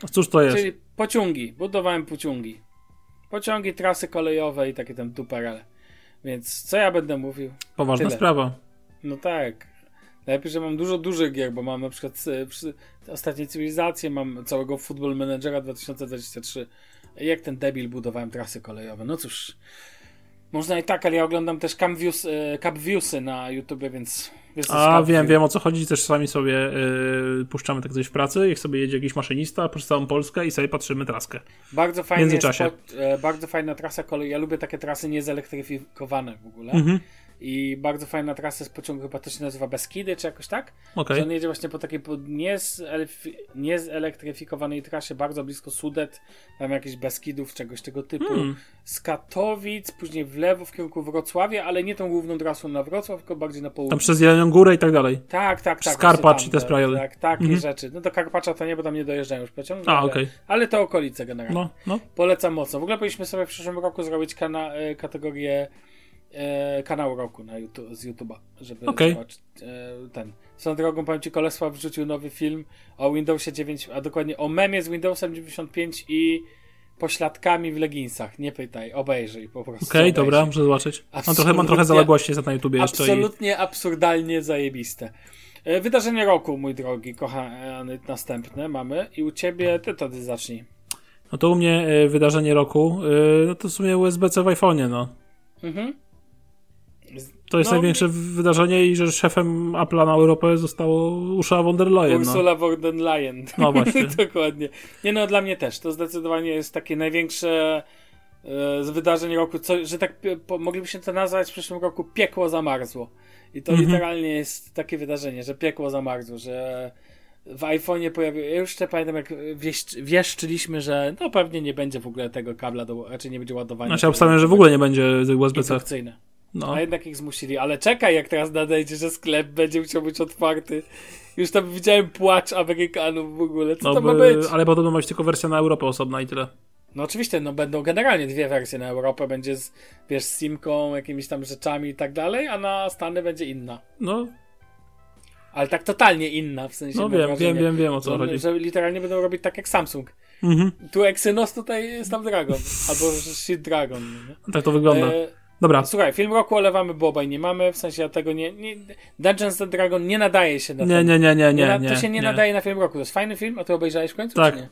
A cóż to jest? czyli pociągi. Budowałem pociągi. Pociągi, trasy kolejowe i takie tam tuperele. Więc co ja będę mówił? Poważna tyle. sprawa. No tak. Najlepiej, że mam dużo dużych gier, bo mam na przykład e, ostatnie cywilizacje, mam całego Football Managera 2023. Jak ten debil budowałem trasy kolejowe. No cóż. Można i tak, ale ja oglądam też Cam Views, e, Cap Viewsy na YouTube, więc A wiem, wiem o co chodzi. Też sami sobie y, puszczamy tak coś w pracy. Jak sobie jedzie jakiś maszynista przez całą Polskę i sobie patrzymy traskę. Bardzo w fajnie międzyczasie. Jest, bardzo fajna trasa kolei. Ja lubię takie trasy niezelektryfikowane w ogóle. Mhm. I bardzo fajna trasa z pociągu, chyba to się nazywa Beskidy, czy jakoś tak? Okej. Że on jedzie właśnie po takiej po niezelektryfi- niezelektryfikowanej trasie, bardzo blisko Sudet, tam jakichś Beskidów, czegoś tego typu. Hmm. Z Katowic, później w lewo w kierunku Wrocławia, ale nie tą główną trasą na Wrocław, tylko bardziej na południe. Tam przez Jelenią Górę i tak dalej. Tak, tak, tak. Skarpacz i te tam, sprawy. Tak, takie Mhm. rzeczy. No do Karpacza to nie, bo tam nie dojeżdżają już pociągi. A, ale, okej. ale to okolice generalnie. No, no. Polecam mocno. W ogóle powinniśmy sobie w przyszłym roku zrobić kana- e, kategorię e, kanału roku na YouTube, z YouTube'a, żeby Okej. zobaczyć e, ten. Swoją drogą powiem Ci, Kolesław wrzucił nowy film o Windowsie 9, a dokładnie o memie z Windowsem 95 i pośladkami w leginsach. Nie pytaj, obejrzyj po prostu. Okej, obejrzyj. dobra, muszę zobaczyć. Mam trochę, mam trochę zaległości na YouTubie jeszcze i... Absolutnie absurdalnie zajebiste. E, Wydarzenie roku, mój drogi, kochany, następne mamy i u ciebie, ty to ty zacznij. No to u mnie e, wydarzenie roku, e, no to w sumie USB-C w iPhone'ie, no. Mhm. To jest No, największe wydarzenie i że szefem Apple'a na Europę zostało Ursula von der Leyen, no. Ursula von der Leyen. No właśnie. Dokładnie. Nie no, dla mnie też. To zdecydowanie jest takie największe e, z wydarzeń roku, co, że tak po, moglibyśmy to nazwać w przyszłym roku piekło zamarzło. I to Mhm. literalnie jest takie wydarzenie, że piekło zamarzło, że w iPhone'ie pojawił. Ja już jeszcze pamiętam, jak wieść, wieszczyliśmy, że no pewnie nie będzie w ogóle tego kabla, do, raczej nie będzie ładowania. Znaczy, ja obstawiam, że w ogóle nie będzie USB-C. No. A jednak ich zmusili. Ale czekaj, jak teraz nadejdzie, że sklep będzie musiał być otwarty. Już tam widziałem płacz Amerykanów w ogóle. Co No, to ma by- być? ale podobno ma być tylko wersja na Europę osobna i tyle. No oczywiście, no będą generalnie dwie wersje na Europę. Będzie z, wiesz, z simką, jakimiś tam rzeczami i tak dalej, a na Stany będzie inna. No, Ale tak totalnie inna, w sensie no wiem, wrażenie, wiem, wiem, wiem o co że, chodzi. że literalnie będą robić tak jak Samsung. Mhm. Tu Exynos, tutaj Snapdragon. albo Shit Dragon. Nie? Tak to wygląda. E, Dobra, Słuchaj, film roku olewamy, bo obaj nie mamy, w sensie ja tego nie... nie Dungeons and Dragon nie nadaje się na nie, ten nie, nie, nie, Nie, nie. to się nie, nadaje na film roku. To jest fajny film, a ty obejrzałeś w końcu, Tak. czy nie?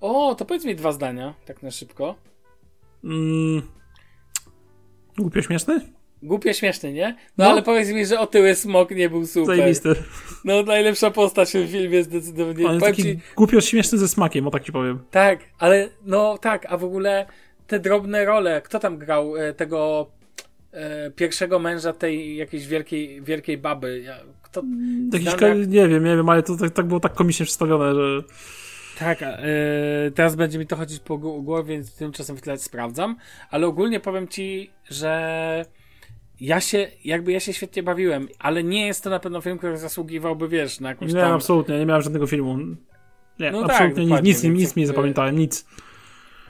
O, to powiedz mi dwa zdania, tak na szybko. Mm. Głupio śmieszny? Głupie, śmieszny, nie? No, No. ale powiedz mi, że otyły smok nie był super. Zajebisty. No, najlepsza postać w tym filmie zdecydowanie. On jest Powiem taki ci, głupio śmieszny ze smakiem, o tak ci powiem. tak, ale no tak, a w ogóle te drobne role, kto tam grał e, tego e, pierwszego męża tej jakiejś wielkiej, wielkiej baby? Kto... Jakiś, Znam ka- jak- nie wiem, nie wiem, ale to tak, tak było tak komicznie przedstawione, że... Tak, e, teraz będzie mi to chodzić po gł- głowie, więc tymczasem w tle sprawdzam, ale ogólnie powiem ci, że ja się, jakby ja się świetnie bawiłem, ale nie jest to na pewno film, który zasługiwałby, wiesz, na jakąś Nie, tam... absolutnie, nie miałem żadnego filmu. Nie, No tak, absolutnie dokładnie, nic, nic, nic, nie zapamiętałem, nic.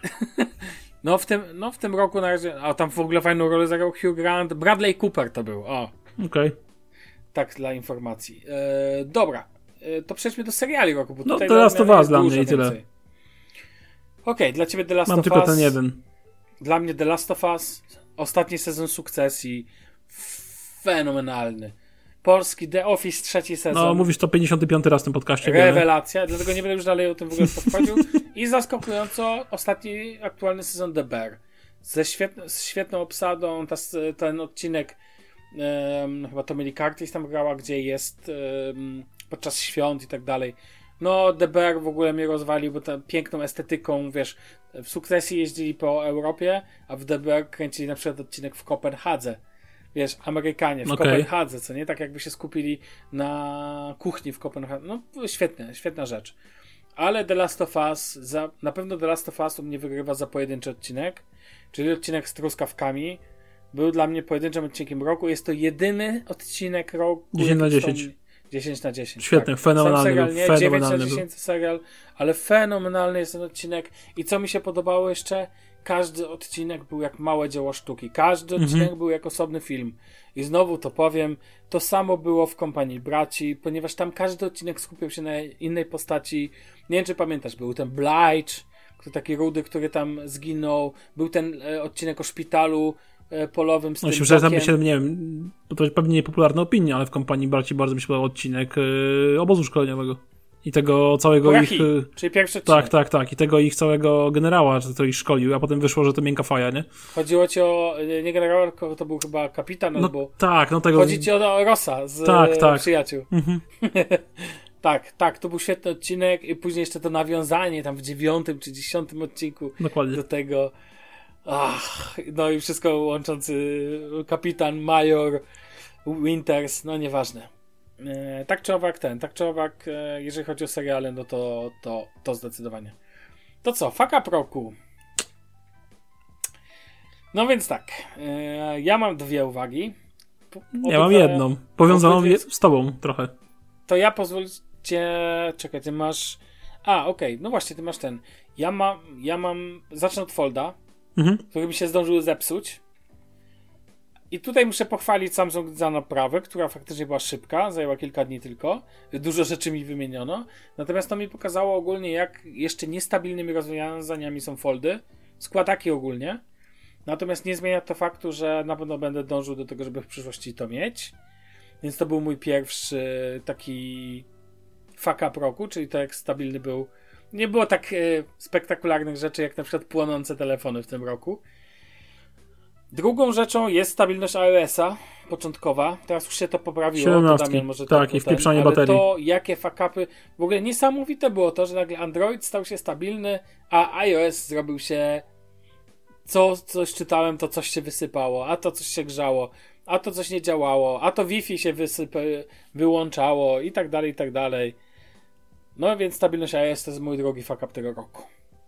No w tym, no w tym roku na razie, a tam w ogóle fajną rolę zagrał Hugh Grant, Bradley Cooper to był, o, Okej. tak dla informacji. E, dobra, e, to przejdźmy do seriali roku, bo No, tutaj The Last dla of mnie Us jest dla dużo mnie i tyle. Okej, dla ciebie The Last Mam of tylko Us. ten jeden. Dla mnie The Last of Us, ostatni sezon sukcesji, fenomenalny. Polski The Office, trzeci sezon. No, mówisz to 55 raz w tym podcaście. wiemy. Rewelacja, dlatego nie będę już dalej o tym w ogóle podchodził. I zaskakująco ostatni aktualny sezon The Bear. Ze świetn- z świetną obsadą, ta, ten odcinek em, chyba to Millie Curtis tam grała, gdzie jest em, podczas świąt i tak dalej. No, The Bear w ogóle mnie rozwalił, bo tam piękną estetyką, wiesz, w sukcesji jeździli po Europie, a w The Bear kręcili na przykład odcinek w Kopenhadze. Wiesz, Amerykanie w Okej. Kopenhadze, co nie? Tak jakby się skupili na kuchni w Kopenhadze. No, świetne, świetna rzecz. Ale The Last of Us, za, na pewno The Last of Us u mnie wygrywa za pojedynczy odcinek, czyli odcinek z truskawkami. Był dla mnie pojedynczym odcinkiem roku. Jest to jedyny odcinek roku. 10 na jaki 10. wspomni- 10 na 10. Świetny, tak. fenomenalny serial, nie? 9 na fenomenalny był. 10 serial, ale fenomenalny jest ten odcinek. I co mi się podobało jeszcze? Każdy odcinek był jak małe dzieło sztuki. Każdy Mhm. odcinek był jak osobny film. I znowu to powiem, to samo było w kompanii braci, ponieważ tam każdy odcinek skupiał się na innej postaci. Nie wiem, czy pamiętasz, był ten Blige, który taki rudy, który tam zginął. Był ten e, odcinek o szpitalu e, polowym z No tym się dokiem. się, nie wiem, to pewnie niepopularna opinia, ale w kompanii braci bardzo mi się podobał odcinek yy, obozu szkoleniowego. I tego całego ich... Yy, czyli pierwszy odcinek. tak, tak, tak. I tego ich całego generała, że to ich szkolił, a potem wyszło, że to miękka faja, nie? Chodziło ci o, e, nie generała, tylko to był chyba kapitan, No albo... tak, no tego... Chodzi ci o Rosa z Tak, tak, tak. przyjaciół. Mhm. tak, tak, to był świetny odcinek i później jeszcze to nawiązanie tam w dziewiątym czy dziesiątym odcinku Dokładnie. do tego. Ach, no i wszystko łączący kapitan, major, Winters, no nieważne. E, tak czy owak ten, tak czy owak, e, jeżeli chodzi o seriale, no to, to, to zdecydowanie. To co, faka proku. No więc tak, e, ja mam dwie uwagi. Ja mam jedną, powiązaną obydwie... z tobą trochę. To ja pozwólcie, czekaj, ty masz... A, okej, okay. no właśnie, ty masz ten. Ja mam, ja mam, zacznę od folda, mhm. który mi się zdążył zepsuć. I tutaj muszę pochwalić Samsung za naprawę, która faktycznie była szybka, zajęła kilka dni tylko. Dużo rzeczy mi wymieniono. Natomiast to mi pokazało ogólnie, jak jeszcze niestabilnymi rozwiązaniami są foldy. Składaki ogólnie. Natomiast nie zmienia to faktu, że na pewno będę dążył do tego, żeby w przyszłości to mieć. Więc to był mój pierwszy taki fuck up roku, czyli to jak stabilny był. Nie było tak e, spektakularnych rzeczy jak na przykład płonące telefony w tym roku. Drugą rzeczą jest stabilność iOS-a początkowa. Teraz już się to poprawiło. 17. To Damian może tak, i wpieprzanie baterii. to jakie fakapy. W ogóle niesamowite było to, że nagle Android stał się stabilny, a iOS zrobił się co coś czytałem, to coś się wysypało, a to coś się grzało, a to coś nie działało, a to Wi-Fi się wysypy, wyłączało i tak dalej, i tak dalej. No więc stabilność iOS to jest mój drogi fuck up tego roku.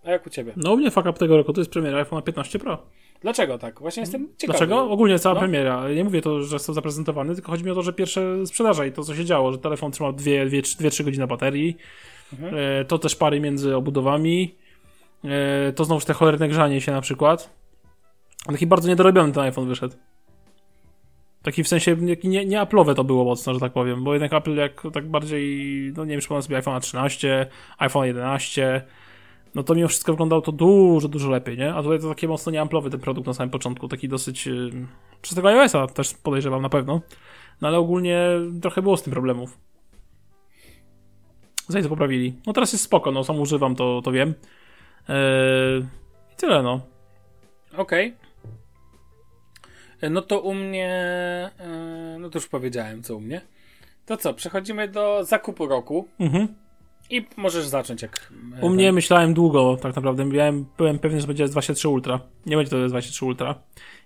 A jak u ciebie? No u mnie fuck up tego roku to jest premiera iPhone 15 Pro. Dlaczego tak? Właśnie jestem ciekawy. Dlaczego? Ogólnie cała no. premiera. Nie mówię to, że został zaprezentowany, tylko chodzi mi o to, że pierwsze sprzedaże i to, co się działo, że telefon trzymał 2-3 godziny baterii. Mhm. E, to też pary między obudowami. E, to znowuż te cholerne grzanie się na przykład. Taki bardzo niedorobiony ten iPhone wyszedł. Taki w sensie, nie, nie Apple'owe to było mocno, że tak powiem, bo jednak Apple jak tak bardziej, no nie wiem, przypomnę sobie iPhone 13, iPhone 11, no to mimo wszystko wyglądało to dużo, dużo lepiej, nie? A tutaj to takie mocno nieamplowy ten produkt na samym początku, taki dosyć, yy, przez tego iOS-a też podejrzewam na pewno, no ale ogólnie trochę było z tym problemów. Zanim to poprawili. No teraz jest spoko, no sam używam, to, to wiem. Yy, I tyle, no. Okej. Okay. No to u mnie, yy, no to już powiedziałem, co u mnie. To co, przechodzimy do zakupu roku. Mhm. I możesz zacząć jak. E, U mnie myślałem długo, tak naprawdę. Miałem, byłem pewny, że będzie 23 Ultra. Nie będzie to 23 Ultra.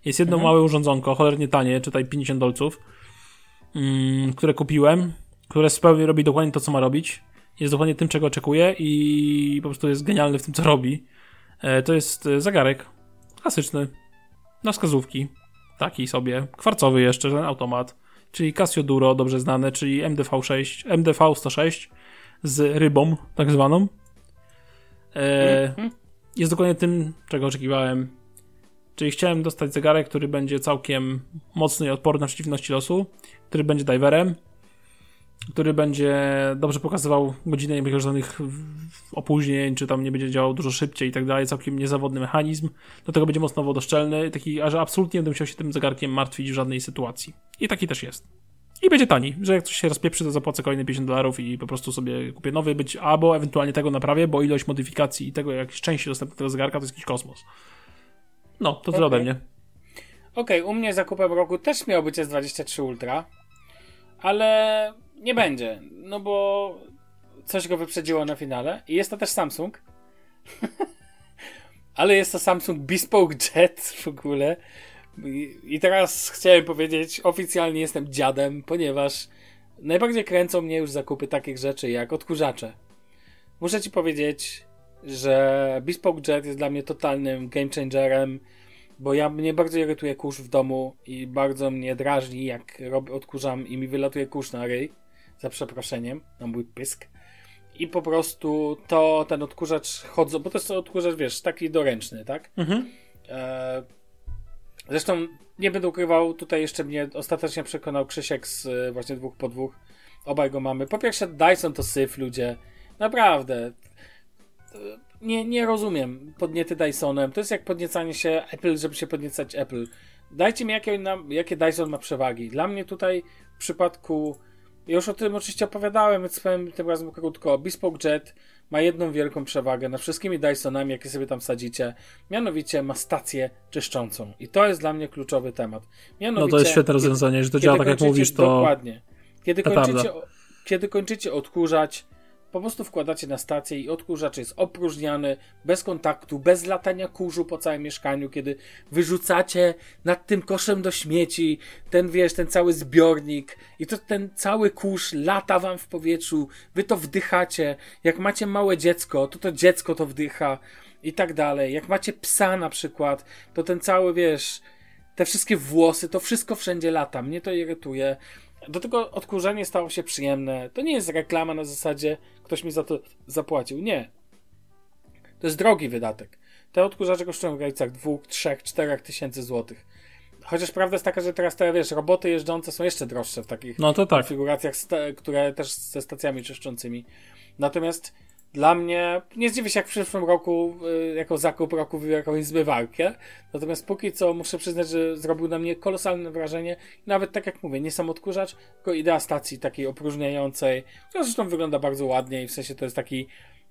Jest jedno mhm. małe urządzonko, cholernie tanie, czytaj 50 dolców, mm, które kupiłem, które zupełnie robi dokładnie to, co ma robić. Jest dokładnie tym, czego oczekuję i po prostu jest genialny w tym, co robi. E, to jest e, zegarek klasyczny, na wskazówki. Taki sobie, kwarcowy jeszcze, ten automat. Czyli Casio Duro, dobrze znane, czyli MDV6, MDV106 z rybą, tak zwaną. E, mhm. jest dokładnie tym, czego oczekiwałem. Czyli chciałem dostać zegarek, który będzie całkiem mocny i odporny na przeciwności losu, który będzie diverem, który będzie dobrze pokazywał godzinę, nie będzie żadnych opóźnień, czy tam nie będzie działał dużo szybciej i tak dalej, całkiem niezawodny mechanizm. Do tego będzie mocno wodoszczelny, taki, że absolutnie nie będę musiał się tym zegarkiem martwić w żadnej sytuacji. I taki też jest. I będzie tani, że jak coś się rozpieprzy, to zapłacę kolejne 50 dolarów i po prostu sobie kupię nowy, być albo ewentualnie tego naprawię, bo ilość modyfikacji i tego, jak części dostępnych tego zegarka, to jest jakiś kosmos. No, to tyle okay. ode mnie. Okej, okay, u mnie zakupem roku też miał być S23 Ultra, ale nie będzie, no bo coś go wyprzedziło na finale i jest to też Samsung. ale jest to Samsung Bespoke Jet w ogóle. I teraz chciałem powiedzieć, oficjalnie jestem dziadem, ponieważ najbardziej kręcą mnie już zakupy takich rzeczy jak odkurzacze. Muszę ci powiedzieć, że Bespoke Jet jest dla mnie totalnym game changerem, bo ja mnie bardzo irytuje kurz w domu i bardzo mnie drażni, jak rob, odkurzam i mi wylatuje kurz na ryj, za przeproszeniem, na mój pysk. I po prostu to ten odkurzacz chodzą, bo to jest odkurzacz, wiesz, taki doręczny, tak? Mhm. E, Zresztą nie będę ukrywał, tutaj jeszcze mnie ostatecznie przekonał Krzysiek z y, właśnie dwóch po dwóch. Obaj go mamy. Po pierwsze, Dyson to syf, ludzie. Naprawdę. Nie, nie rozumiem podniety Dysonem. To jest jak podniecanie się Apple, żeby się podniecać Apple. Dajcie mi, jakie, jakie Dyson ma przewagi. Dla mnie tutaj w przypadku. już o tym oczywiście opowiadałem, więc powiem tym razem krótko. Bespoke Jet ma jedną wielką przewagę nad wszystkimi Dysonami, jakie sobie tam sadzicie. Mianowicie ma stację czyszczącą. I to jest dla mnie kluczowy temat. Mianowicie, no to jest świetne rozwiązanie, że to działa tak jak mówisz, to. Dokładnie. Kiedy kończycie, kiedy kończycie odkurzać, po prostu wkładacie na stację i odkurzacz jest opróżniany, bez kontaktu, bez latania kurzu po całym mieszkaniu, kiedy wyrzucacie nad tym koszem do śmieci ten, wiesz, ten cały zbiornik i to ten cały kurz lata wam w powietrzu, wy to wdychacie. Jak macie małe dziecko, to to dziecko to wdycha i tak dalej. Jak macie psa na przykład, to ten cały, wiesz, te wszystkie włosy, to wszystko wszędzie lata. Mnie to irytuje. Do tego odkurzanie stało się przyjemne. To nie jest reklama na zasadzie ktoś mi za to zapłacił. Nie. To jest drogi wydatek. Te odkurzacze kosztują w granicach 2, 3, 4 tysięcy złotych. Chociaż prawda jest taka, że teraz te, wiesz, roboty jeżdżące są jeszcze droższe w takich No to tak. konfiguracjach, które też ze stacjami czyszczącymi. Natomiast dla mnie, nie zdziwię się jak w przyszłym roku, y, jako zakup roku wybiorę jakąś zmywarkę. Natomiast póki co muszę przyznać, że zrobił na mnie kolosalne wrażenie. I nawet tak jak mówię, nie sam odkurzacz, tylko idea stacji takiej opróżniającej, która zresztą wygląda bardzo ładnie i w sensie to jest taki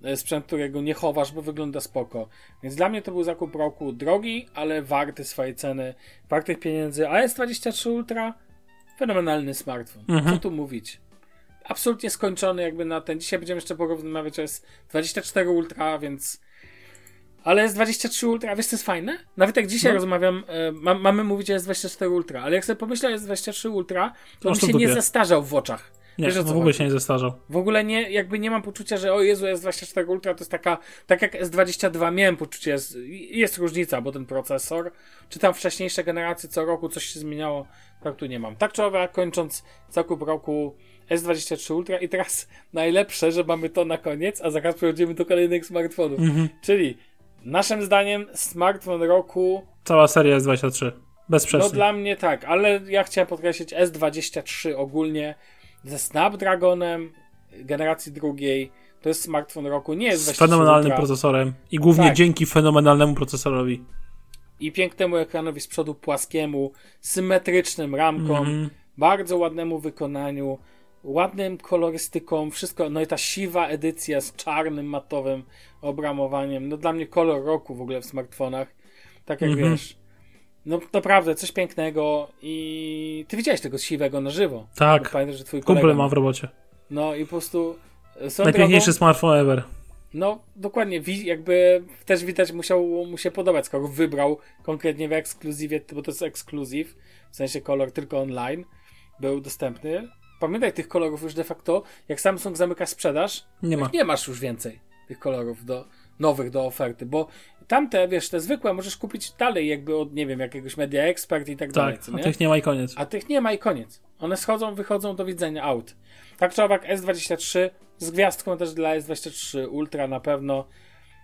y, sprzęt, którego nie chowasz, bo wygląda spoko. Więc dla mnie to był zakup roku drogi, ale warty swojej ceny, wartych pieniędzy. A S23 Ultra, fenomenalny smartfon. Mhm. Co tu mówić? Absolutnie skończony jakby na ten. Dzisiaj będziemy jeszcze porównywać, to jest 24 Ultra, więc... Ale jest 23 Ultra, wiesz co jest fajne? Nawet jak dzisiaj No. rozmawiam, e, ma, mamy mówić o S24 Ultra, ale jak sobie pomyślę o S23 Ultra, to on się nie zestarzał w oczach. Nie, Wiesz, o w ogóle chodzi? się nie zestarzał. W ogóle nie, jakby nie mam poczucia, że o Jezu, S24 Ultra to jest taka, tak jak S22 miałem poczucie, jest, jest różnica, bo ten procesor, czy tam wcześniejsze generacje co roku coś się zmieniało, tak tu nie mam. Tak czy owak, kończąc zakup roku S23 Ultra i teraz najlepsze, że mamy to na koniec, a zaraz przechodzimy do kolejnych smartfonów. Mhm. Czyli naszym zdaniem smartfon roku Cała seria jest 23. Bezsprzecznie. no dla mnie tak, ale ja chciałem podkreślić S23 ogólnie ze Snapdragonem generacji drugiej. To jest smartfon roku, nie jest z 23 fenomenalnym Ultra. procesorem. I głównie Tak. dzięki fenomenalnemu procesorowi. I pięknemu ekranowi z przodu płaskiemu, symetrycznym ramkom, Mhm. bardzo ładnemu wykonaniu, ładnym kolorystyką, wszystko, no i ta siwa edycja z czarnym matowym obramowaniem. No dla mnie kolor roku w ogóle w smartfonach. Tak jak Mhm. wiesz. No naprawdę, coś pięknego i ty widziałeś tego siwego na żywo. Tak. Bo Pamiętasz, że twój Kumple ma w robocie. No i po prostu e, Najpiękniejszy drogą, smartfon ever. No dokładnie, jakby też widać musiał mu się podobać, skoro wybrał konkretnie w ekskluzywie, bo to jest ekskluzyw, w sensie kolor tylko online był dostępny. Pamiętaj tych kolorów już de facto, jak Samsung zamyka sprzedaż, Nie ma. nie masz już więcej tych kolorów do nowych do oferty, bo tamte, wiesz, te zwykłe możesz kupić dalej jakby od, nie wiem, jakiegoś Media Expert i tak, dalej, Tak, a tych nie ma i koniec. A tych nie ma i koniec. One schodzą, wychodzą do widzenia out. Tak czy owak S23 z gwiazdką też dla S23 Ultra na pewno.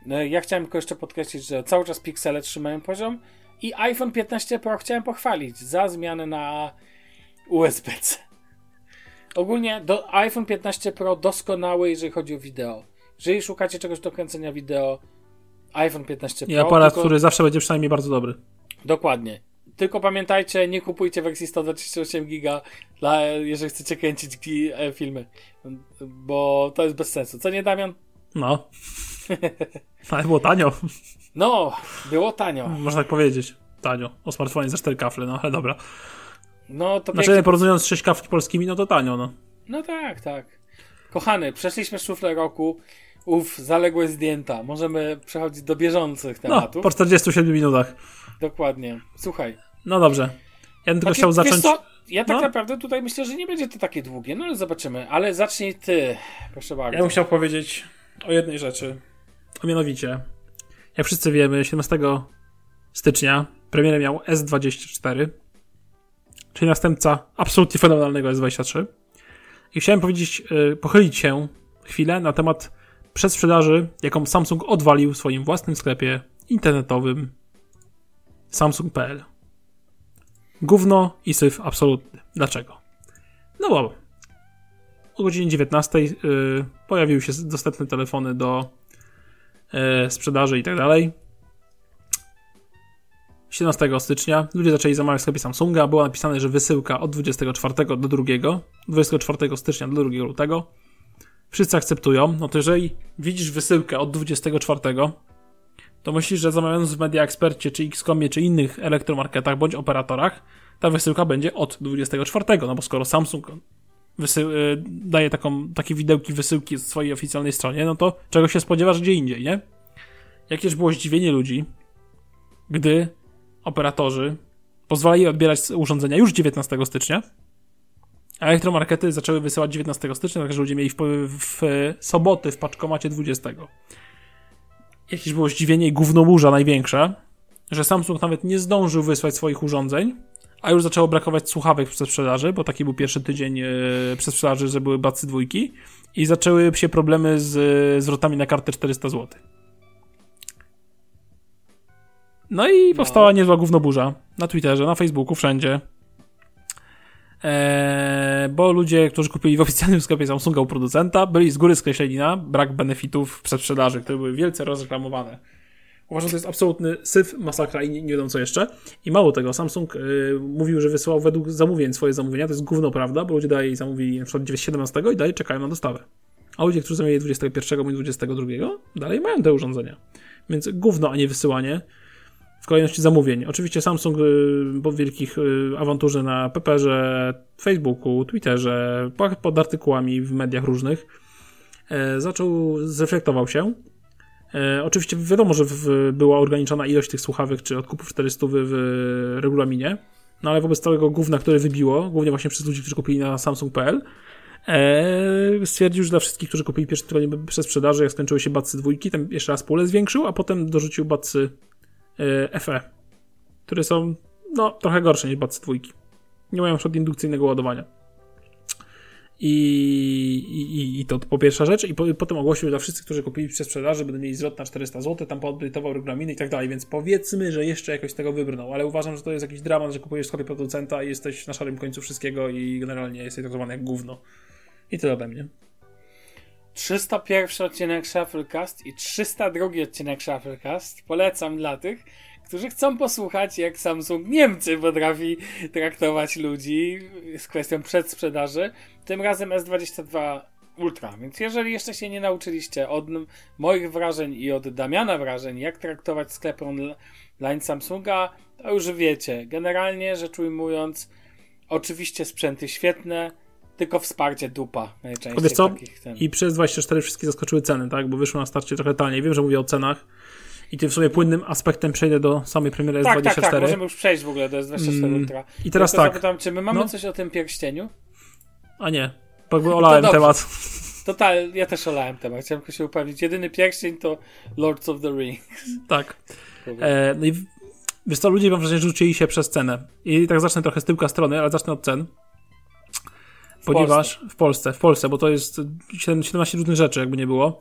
No, Ja chciałem tylko jeszcze podkreślić, że cały czas piksele trzymają poziom i iPhone 15 Pro chciałem pochwalić za zmianę na USB-C. Ogólnie do iPhone 15 Pro doskonały, jeżeli chodzi o wideo. Jeżeli szukacie czegoś do kręcenia wideo, iPhone 15 Pro. I aparat, tylko- który zawsze będzie przynajmniej bardzo dobry. Dokładnie. Tylko pamiętajcie, nie kupujcie wersji 128 giga, dla, jeżeli chcecie kręcić e, filmy, bo to jest bez sensu. Co nie, Damian? No. Ale było tanio, No, było tanio. można tak powiedzieć. Tanio. O smartfonie za 4 kafle, no ale dobra. No to Znaczy, pięknie. porównując 6 kafli polskimi, no to tanio, no. No tak, tak. Kochany, przeszliśmy szuflę roku. Uf, zaległe zdjęta. Możemy przechodzić do bieżących No, tematów. po 47 minutach. Dokładnie. Słuchaj. No dobrze. Ja bym tylko Znaczy, chciał wiesz zacząć... co? Ja tak No. naprawdę tutaj myślę, że nie będzie to takie długie, no ale zobaczymy. Ale zacznij ty, proszę bardzo. Ja bym chciał powiedzieć o jednej rzeczy. A mianowicie, jak wszyscy wiemy, 17 stycznia premierę miał S24, czyli następca absolutnie fenomenalnego S23. I chciałem powiedzieć, y, pochylić się chwilę na temat przedsprzedaży, jaką Samsung odwalił w swoim własnym sklepie internetowym samsung.pl. Gówno i syf absolutny. Dlaczego? No bo o godzinie 19 y, pojawiły się dostępne telefony do y, sprzedaży i tak dalej. 17 stycznia ludzie zaczęli zamawiać w sklepie Samsunga. Było napisane, że wysyłka od 24 do 2, 24 stycznia do 2 lutego. Wszyscy akceptują. No to jeżeli widzisz wysyłkę od 24, to myślisz, że zamawiając w Media Expercie, czy Xcomie, czy innych elektromarketach bądź operatorach, ta wysyłka będzie od 24, no bo skoro Samsung y, daje taką, takie widełki wysyłki z swojej oficjalnej stronie, no to czego się spodziewasz gdzie indziej, nie? Jakież było zdziwienie ludzi, gdy operatorzy pozwalali odbierać urządzenia już 19 stycznia, a elektromarkety zaczęły wysyłać 19 stycznia, także ludzie mieli w, w, w soboty w paczkomacie 20. Jakieś było zdziwienie i gównoburza największa, że Samsung nawet nie zdążył wysłać swoich urządzeń, a już zaczęło brakować słuchawek przez sprzedaży, bo taki był pierwszy tydzień e, przez sprzedaży, że były bacy dwójki i zaczęły się problemy z zwrotami na kartę 400 zł. No i powstała niezła gównoburza na Twitterze, na Facebooku, wszędzie. Eee, bo ludzie, którzy kupili w oficjalnym sklepie Samsunga u producenta, byli z góry skreśleni na brak benefitów przed sprzedaży, które były wielce rozreklamowane. Uważam, że to jest absolutny syf, masakra i nie, nie wiadomo co jeszcze. I mało tego, Samsung y, mówił, że wysyłał według zamówień swoje zamówienia. To jest gówno prawda, bo ludzie dalej zamówili na przykład 17 i dalej czekają na dostawę. A ludzie, którzy zamówili 21 i 22 dalej mają te urządzenia. Więc gówno, a nie wysyłanie kolejności zamówień. Oczywiście Samsung y, po wielkich y, awanturze na Pepperze, Facebooku, Twitterze, pod artykułami w mediach różnych y, zaczął, zreflektował się E, oczywiście wiadomo, że w, była ograniczona ilość tych słuchawek czy odkupów 400 w, regulaminie, no ale wobec całego gówna, które wybiło, głównie właśnie przez ludzi, którzy kupili na Samsung.pl, e, stwierdził, że dla wszystkich, którzy kupili pierwszy tygodnie przez sprzedaży, jak skończyły się bacy dwójki, tam jeszcze raz pulę zwiększył, a potem dorzucił e, FE, które są no, trochę gorsze niż bacy dwójki. Nie mają przed indukcyjnego ładowania. I, i, I to po pierwsza rzecz, i po, potem ogłosił dla wszystkich, którzy kupili przez sprzedaży, będą mieli zwrot na 400 zł, tam poupdate'ował regulaminy i tak dalej, więc powiedzmy, że jeszcze jakoś z tego wybrnął, ale uważam, że to jest jakiś dramat, że kupujesz sklepie producenta i jesteś na szarym końcu wszystkiego i generalnie jesteś traktowany jak gówno. I tyle ode mnie. 301 odcinek Shufflecast i 302 odcinek Shufflecast polecam dla tych, którzy chcą posłuchać, jak Samsung Niemcy potrafi traktować ludzi z kwestią przedsprzedaży. Tym razem S22 Ultra. Więc jeżeli jeszcze się nie nauczyliście od moich wrażeń i od Damiana wrażeń, jak traktować sklepy online Samsunga, to już wiecie. Generalnie rzecz ujmując, oczywiście sprzęty świetne, tylko wsparcie dupa najczęściej. Wiesz co? I przez 24 wszystkie zaskoczyły ceny, tak? Bo wyszło na starcie trochę taniej. Wiem, że mówię o cenach, i tym w sumie płynnym aspektem przejdę do samej premiery tak, S24. Tak, tak, możemy już przejść w ogóle do S24 mm, Ultra. I teraz tak. zapytam, czy my mamy no. coś o tym pierścieniu? A nie, bo olałem no temat. Total, ja też olałem temat, chciałem tylko się upewnić. Jedyny pierścień to Lords of the Rings. Tak. E, no i wiesz co, ludzie mam wrażenie, że rzucili się przez cenę. I tak zacznę trochę z tyłka strony, ale zacznę od cen. Ponieważ Polsce. w Polsce, w Polsce, bo to jest 17 różnych rzeczy, jakby nie było.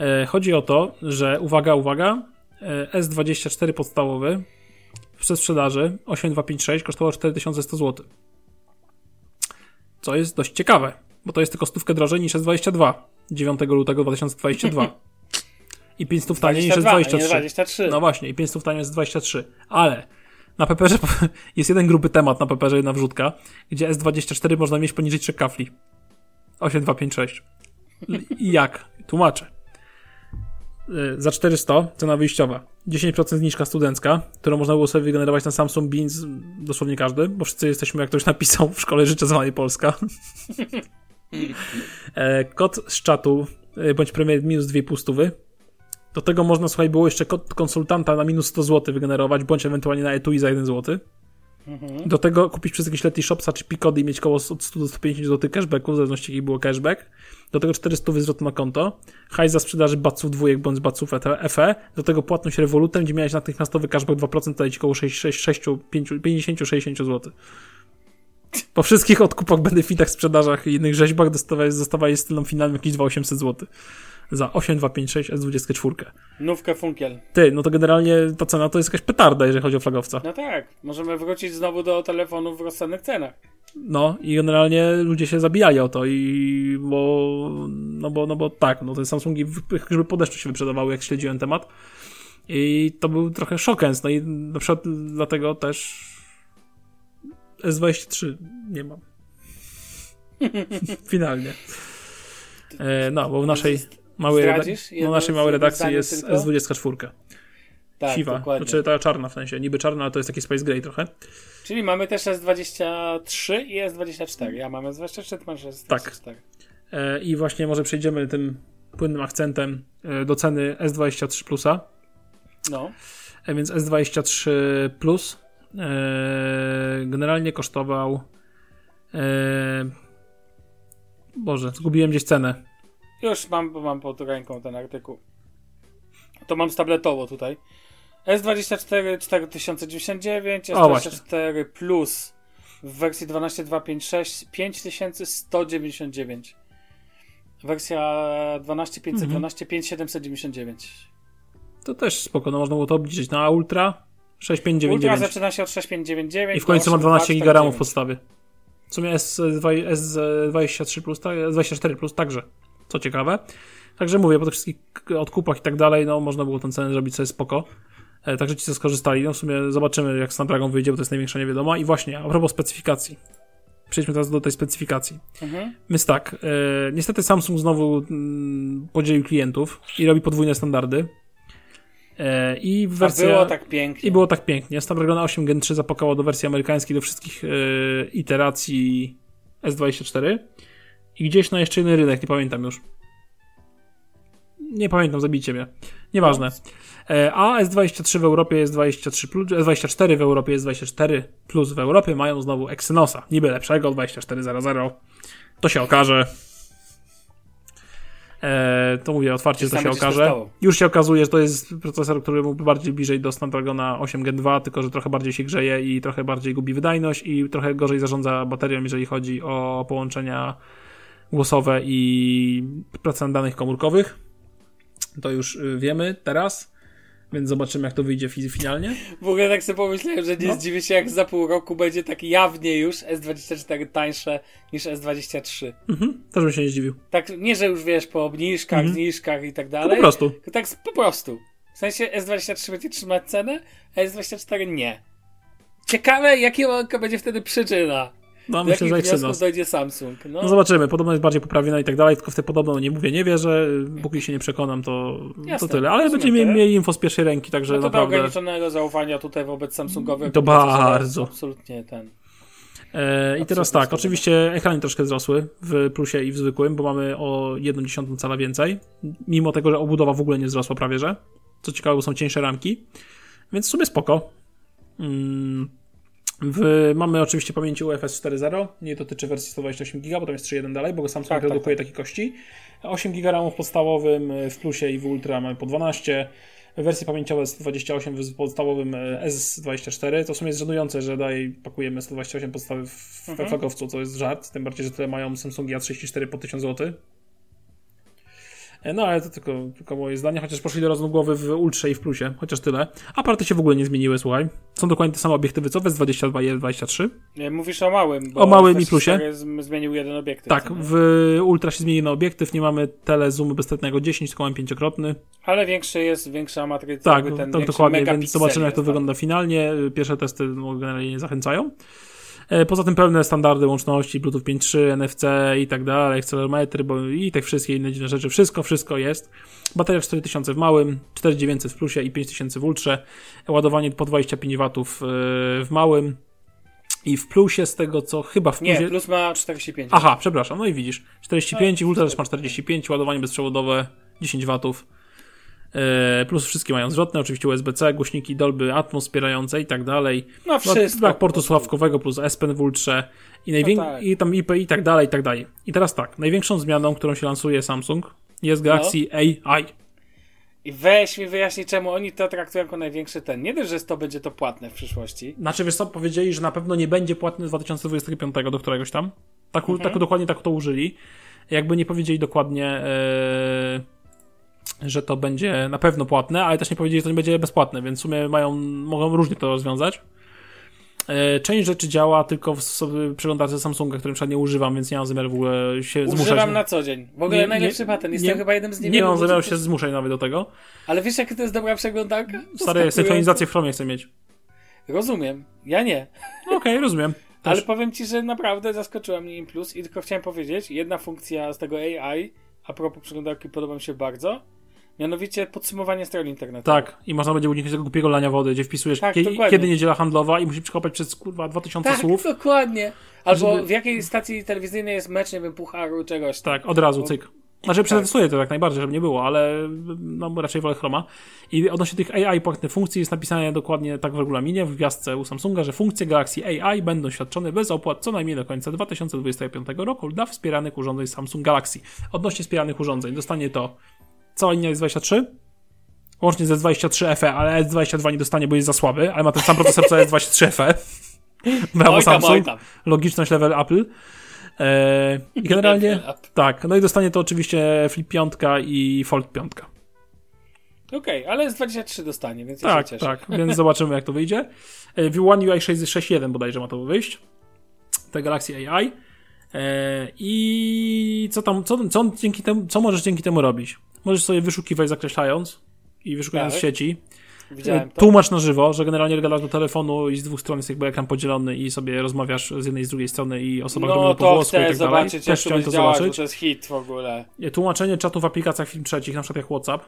E, chodzi o to, że uwaga, uwaga, e, S24 podstawowy w sprzedaży 8256 kosztowało 4100 zł. Co jest dość ciekawe, bo to jest tylko stówkę drożej niż S22 9 lutego 2022. I 500 taniej niż S23. 23. No właśnie, i 500 taniej jest 23. Ale na Pepperze jest jeden gruby temat na Pepperze, jedna wrzutka, gdzie S24 można mieć poniżej 3 kafli. 8256. I jak? Tłumaczę. Y, za 400 cena wyjściowa. 10% zniżka studencka, którą można było sobie wygenerować na Samsung Beans dosłownie każdy, bo wszyscy jesteśmy, jak ktoś napisał, w szkole życzę zwanej Polska. E, kod z czatu y, bądź premier minus 2,5 stówy. Do tego można, słuchaj, było jeszcze konsultanta na minus 100 zł wygenerować, bądź ewentualnie na etui za 1 zł. Mhm. Do tego kupić przez jakieś Letty Shopsa czy Picody i mieć koło od 100 do 150 zł cashbacku, w zależności jaki było cashback. Do tego 400 zwrotu na konto. Hajs za sprzedaży baców dwójek bądź baców FE. Do tego płatność rewolutem, gdzie miałeś natychmiastowy cashback 2%, to ci koło 50-60 zł. Po wszystkich odkupach, benefitach, sprzedażach i innych rzeźbach dostawałeś, dostawałeś stylną finalną jakieś 2800 zł za 8256 S24. Nówkę funkiel. Ty, no to generalnie ta cena to jest jakaś petarda, jeżeli chodzi o flagowca. No tak, możemy wrócić znowu do telefonów w rozsądnych cenach. No i generalnie ludzie się zabijali o to i bo, no bo, no bo tak, no te Samsungi jakby po deszczu się wyprzedawały, jak śledziłem temat i to był trochę szokens, no i na przykład dlatego też S23 nie mam. Finalnie. E, no, bo w naszej małej, reda- no, naszej małej redakcji jest S24. Tak, siwa. dokładnie. Znaczy ta czarna w sensie, niby czarna, ale to jest taki Space Gray trochę. Czyli mamy też S23 i S24. Ja mam S24, ty masz S24. Tak. E, I właśnie może przejdziemy tym płynnym akcentem e, do ceny S23 Plusa. No. E, więc S23 Plus e, generalnie kosztował Boże, zgubiłem gdzieś cenę. Już mam, bo mam pod ręką ten artykuł. To mam tabletowo tutaj. S24 4099, O, właśnie. S24 Plus w wersji 12256 5199. Wersja 12512 5799. To też spoko, no można było to obliczyć na Ultra Ultra 6599 zaczyna się od 6599 i w końcu ma do 12 GB RAM w 8249. podstawie. W sumie S2, S23 Plus, tak, S24 Plus także, co ciekawe. Także mówię, po tych wszystkich odkupach i tak dalej, no można było tę cenę zrobić sobie spoko. E, Także ci co skorzystali, no w sumie zobaczymy jak Snapdragon wyjdzie, bo to jest największa niewiadoma. I właśnie, a propos specyfikacji. Przejdźmy teraz do tej specyfikacji. Mhm. Więc tak, e, niestety Samsung znowu mm, podzielił klientów i robi podwójne standardy. E, I w A wersji. było tak pięknie. I było tak pięknie. Snapdragon 8 Gen 3 zapakował do wersji amerykańskiej do wszystkich e, iteracji S24. I gdzieś na jeszcze jeden rynek, nie pamiętam już. Nie pamiętam, zabijcie mnie. Nieważne. E, a S23 w Europie jest 23 plus, S24 w Europie jest 24 plus w Europie mają znowu Exynosa. Niby lepszego, 2400. To się okaże. E, to mówię otwarcie, to się okaże. testował. Już się okazuje, że to jest procesor, który mógłby bardziej bliżej do Snapdragona 8 Gen 2, tylko że trochę bardziej się grzeje i trochę bardziej gubi wydajność i trochę gorzej zarządza baterią, jeżeli chodzi o połączenia głosowe i pracę na danych komórkowych. To już y, wiemy teraz, więc zobaczymy, jak to wyjdzie finalnie. W ogóle tak sobie pomyślałem, że nie No. zdziwię się, jak za pół roku będzie tak jawnie już S24 tańsze niż S23. Mhm, też bym się nie zdziwił. Tak, nie, że już wiesz, po obniżkach, Mhm. zniżkach i tak To dalej. po prostu. Tak po prostu. W sensie S23 będzie trzymać cenę, a S24 nie. Ciekawe, jaka będzie wtedy przyczyna. No, myślę, że wniosków Exynos. dojdzie Samsung. No, No zobaczymy, podobno jest bardziej poprawiona i tak dalej, tylko w te podobno nie mówię, nie wierzę, póki się nie przekonam, to, Jasne, to tyle. Ale będziemy to. mieli info z pierwszej ręki, także no to do naprawdę... ograniczonego zaufania tutaj wobec Samsungowego. To bardzo. Absolutnie ten. E, I teraz tak, oczywiście ekrany troszkę wzrosły w plusie i w zwykłym, bo mamy o 1,1 cala więcej, mimo tego, że obudowa w ogóle nie wzrosła prawie, że. Co ciekawe, są cieńsze ramki, więc w sumie spoko. Mm. W, mamy oczywiście pamięci UFS 4.0, nie dotyczy wersji 128 GB, bo tam jest 3.1 dalej, bo Samsung Tak, tak, redukuje takie kości. 8 GB RAMu w podstawowym, e, w plusie i w ultra mamy po 12. Wersje pamięciowe 128 w podstawowym e, S24. To w sumie jest żenujące, że dalej pakujemy 128 podstawy w Mhm. flagowcu, to jest żart. Tym bardziej, że tyle mają Samsungi A34 po 1000 zł. E, No ale to tylko, tylko moje zdanie, chociaż poszli do rozgłowy w Ultrze i w Plusie, chociaż tyle. Aparaty się w ogóle nie zmieniły, słuchaj. Są dokładnie te same obiektywy, co w S22 i S23. Nie, Mówisz o małym. Bo O małym i S24 plusie? Zmienił jeden obiektyw. Tak, w Ultra się zmieni na obiektyw, nie mamy tele zoomu bezstretnego 10, tylko mamy pięciokrotny. Ale większy jest, większa matryca. Tak, ten to większy dokładnie, więc zobaczymy jak to tak. wygląda finalnie. Pierwsze testy no, generalnie nie zachęcają. E, Poza tym pełne standardy łączności, Bluetooth 5.3, NFC i tak dalej, akcelerometry bo i te wszystkie inne dziwne rzeczy. Wszystko, wszystko jest. Bateria 4000 w małym, 4900 w plusie i 5000 w ultrze. Ładowanie po 25 W e, w małym i w plusie z tego co chyba w plusie... Nie, plus ma 45. Aha, przepraszam, no i widzisz. 45 i Ultra też ma 45, ładowanie bezprzewodowe 10 watów. E, Plus wszystkie mają zwrotne, oczywiście USB-C, głośniki Dolby Atmos wspierające i tak dalej. No No, wszystko. brak po portu prostu. słuchawkowego plus S Pen w Ultrze i, najwię- No tak. i tam IP i tak dalej, i tak dalej. I teraz tak, największą zmianą, którą się lansuje Samsung jest Galaxy No. AI. I weź mi wyjaśnij, czemu oni to traktują jako największy ten. Nie dość, że to będzie to płatne w przyszłości. Znaczy, wiesz co, powiedzieli, że na pewno nie będzie płatny z 2025 do któregoś tam. Tak, Mhm. tak dokładnie tak to użyli. Jakby nie powiedzieli dokładnie, e, że to będzie na pewno płatne, ale też nie powiedzieli, że to nie będzie bezpłatne, więc w sumie mają, mogą różnie to rozwiązać. E, część rzeczy działa tylko w przeglądarce Samsunga, którym przykład nie używam, więc nie mam zamiaru w ogóle się zmuszać. Używam na co dzień. W ogóle Nie- najlepszy nie- patent. Jestem nie- chyba jednym z Nie niewielu. mam ludzi, zamiaru się zmuszać nawet do tego. Ale wiesz, jaka to jest dobra przeglądarka? Stary, synchronizację w Chromie chcę mieć. Rozumiem. Ja nie. Okej, rozumiem. Też. Ale powiem ci, że naprawdę zaskoczyła mnie im plus i tylko chciałem powiedzieć, jedna funkcja z tego AI, a propos przeglądarki podoba mi się bardzo, Mianowicie podsumowanie stron internetowych. Tak, i można będzie uniknąć tego głupiego lania wody, gdzie wpisujesz Tak, kie- kiedy niedziela handlowa i musisz przekopać przez kurwa 2000 Tak, słów. dokładnie. Albo Żeby- w jakiej stacji telewizyjnej jest mecz, nie wiem, pucharu, czegoś. Tak, od razu, Bo- cyk. Znaczy przetestuję to jak najbardziej, żeby nie było, ale no, raczej wolę Chroma. I odnośnie tych AI płatnych funkcji jest napisane dokładnie tak w regulaminie, w gwiazdce u Samsunga, że funkcje Galaxy AI będą świadczone bez opłat co najmniej do końca 2025 roku dla wspieranych urządzeń Samsung Galaxy. Odnośnie wspieranych urządzeń dostanie to cała linia S23, łącznie z S23 FE, ale S22 nie dostanie, bo jest za słaby, ale ma ten sam procesor co S23 FE. Brawo Oj tam, oj Samsung tam. logiczność level Apple. E, I generalnie tak, no i dostanie to oczywiście Flip 5 i Fold 5. Okej, ale z 23 dostanie, więc ja Tak, się cieszę. tak, więc zobaczymy jak to wyjdzie. E, w One UI 6.6.1 bodajże ma to wyjść. Te Galaxy AI. E, I co tam, co, co, dzięki temu, co możesz dzięki temu robić? Możesz sobie wyszukiwać zakreślając i wyszukując Tak. w sieci. Widziałem to. Tłumacz na żywo, że generalnie gadasz do telefonu i z dwóch stron jest jakby ekran podzielony i sobie rozmawiasz z jednej i z drugiej strony i osoba, No mówi po to włosku i tak dalej. Też to chciałem to działać, zobaczyć. to jest hit w ogóle. Tłumaczenie czatu w aplikacjach film trzecich, na przykład jak WhatsApp.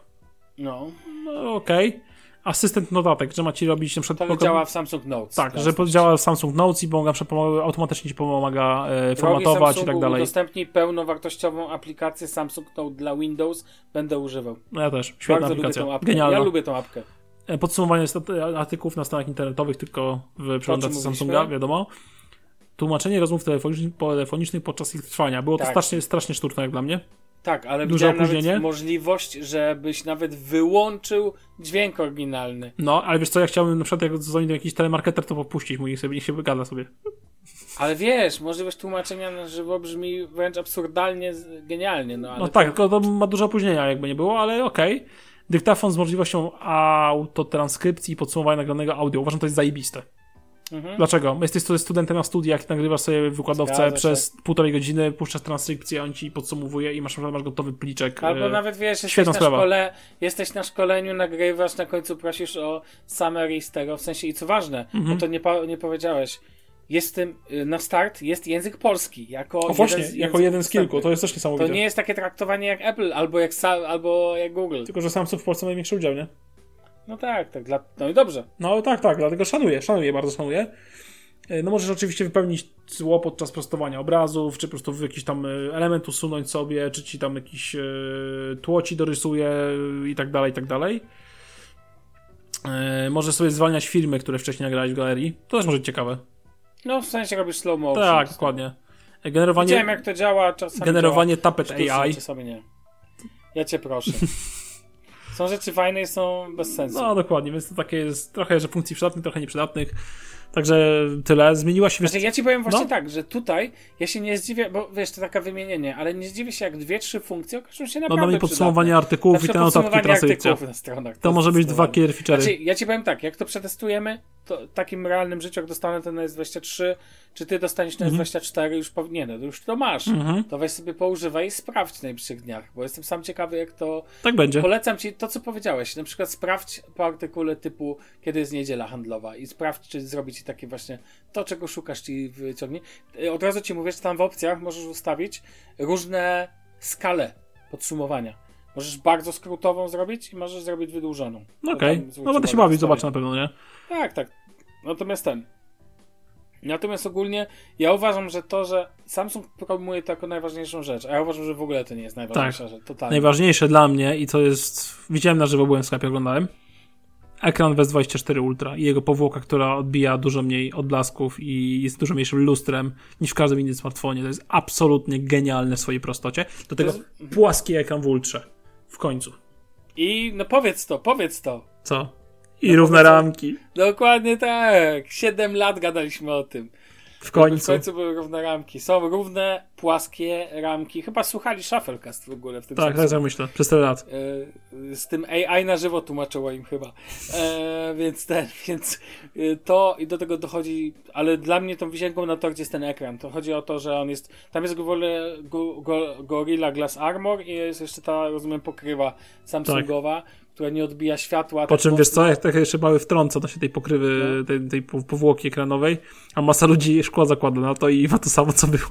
No, No okej. Asystent notatek, że ma ci robić na przykład... to działa w Samsung Notes. Tak, że działa w Samsung Notes i pomaga, automatycznie ci pomaga e, formatować i tak dalej. udostępnij pełnowartościową aplikację Samsung Note dla Windows. Będę używał. No ja też. Świetna Bardzo aplikacja. lubię tą apkę. Genialna. Ja lubię tą apkę. E, Podsumowanie artykułów na stronach internetowych tylko w przeglądarce? Samsunga, wiadomo. Tłumaczenie rozmów telefonicznych, telefonicznych podczas ich trwania. Było to Tak. strasznie, strasznie sztuczne jak dla mnie. Tak, ale Duże opóźnienie? możliwość, żebyś nawet wyłączył dźwięk oryginalny. No, ale wiesz co, ja chciałbym na przykład jak dzwoni do jakiś telemarketer, to popuścić mu, niech sobie, niech się wygada sobie. Ale wiesz, możliwość tłumaczenia na żywo brzmi wręcz absurdalnie, genialnie. No, ale No tak, tylko to ma dużo opóźnienia jakby nie było, ale okej. Dyktafon z możliwością autotranskrypcji i podsumowania nagranego audio. Uważam, to jest zajebiste. Mhm. Dlaczego? Jesteś studentem na studiach, nagrywasz sobie wykładowcę Zgadza się. przez półtorej godziny, puszczasz transkrypcję, on ci podsumowuje i masz, masz gotowy pliczek. Albo e, nawet wiesz, jesteś na, sprawa. szkole, jesteś na szkoleniu, nagrywasz, na końcu prosisz o summary z tego, w sensie i co ważne, Mhm. bo to nie, nie powiedziałeś, jest tym, y, na start jest język polski, jako O właśnie, jeden z jako jeden z kilku, to jest też To niesamowite. nie jest takie traktowanie jak Apple, albo jak, albo jak Google. Tylko, że Samsung w Polsce ma największy udział, nie? No tak, tak, dla... no i dobrze. No tak, tak, dlatego szanuję, szanuję, bardzo szanuję. E, No możesz oczywiście wypełnić zło podczas prostowania obrazów, czy po prostu jakiś tam e, element usunąć sobie, czy ci tam jakiś e, tło ci dorysuje i tak dalej, i tak dalej. Możesz sobie zwalniać filmy, które wcześniej nagrałeś w galerii. To też może być ciekawe. No w sensie robisz slow motion. Tak, dokładnie. Generowanie, Widziałem jak to działa, czasami generowanie działa tapet AI. czasami nie. Ja cię proszę. Są rzeczy fajne i są bez sensu. No dokładnie, więc to takie jest trochę, że funkcji przydatnych, trochę nieprzydatnych. Także tyle. Zmieniła się, Znaczy, ja ci powiem właśnie No. tak, że tutaj ja się nie zdziwię, bo wiesz, to taka wymienienie, ale nie zdziwię się, jak dwie, trzy funkcje okażą się no naprawdę damy podsumowanie przydatne. artykułów i te przykład notatki, podsumowanie artykułów na stronach. To może być dwa killer feature'y. Znaczy, ja ci powiem tak, jak to przetestujemy, to takim realnym życiu, jak dostanę ten S23, czy ty dostaniesz ten S24, już po, nie no, to już to masz. Mhm. To weź sobie poużywaj i sprawdź w najbliższych dniach, bo jestem sam ciekawy, jak to Tak będzie. Polecam ci to, co powiedziałeś. Na przykład sprawdź po artykule typu kiedy jest niedziela handlowa i sprawdź, czy zrobi ci takie właśnie to, czego szukasz, ci wyciągnie. Y, Od razu ci mówię, że tam w opcjach możesz ustawić różne skale podsumowania. Możesz bardzo skrótową zrobić i możesz zrobić wydłużoną. To Okej, zwróć no będę się bawić, stanie. na pewno, nie? Tak, tak. Natomiast ten. Natomiast ogólnie ja uważam, że to, że Samsung promuje to jako najważniejszą rzecz, a ja uważam, że w ogóle to nie jest najważniejsza Tak. rzecz. Totalnie. Najważniejsze dla mnie i to jest, widziałem na żywo, byłem w sklepie, oglądałem, ekran WES 24 Ultra i jego powłoka, która odbija dużo mniej odblasków i jest dużo mniejszym lustrem niż w każdym innym smartfonie. To jest absolutnie genialne w swojej prostocie. Do tego jest- płaski ekran w ultrze. W końcu. I no powiedz to, powiedz to. Co? I No równe ramki. Dokładnie tak. Siedem lat gadaliśmy o tym. W W końcu. końcu były równe ramki. Są równe, płaskie ramki. Chyba słuchali Shufflecast w ogóle w tym Tak, tak, sensie. tak myślę. Przez tyle lat. E, Z tym AI na żywo tłumaczyło im chyba. E, więc ten, więc e, to i do tego dochodzi, ale dla mnie tą wisienką na torcie jest ten ekran. To chodzi o to, że on jest, tam jest w ogóle go, go, Gorilla Glass Armor i jest jeszcze ta, rozumiem, pokrywa Samsungowa, która nie odbija światła. Po tak czym wiesz co, jak tak jeszcze mały wtrąca do się tej pokrywy, No. tej, tej po- powłoki ekranowej, a masa ludzi szkło zakłada na to i ma to samo co było.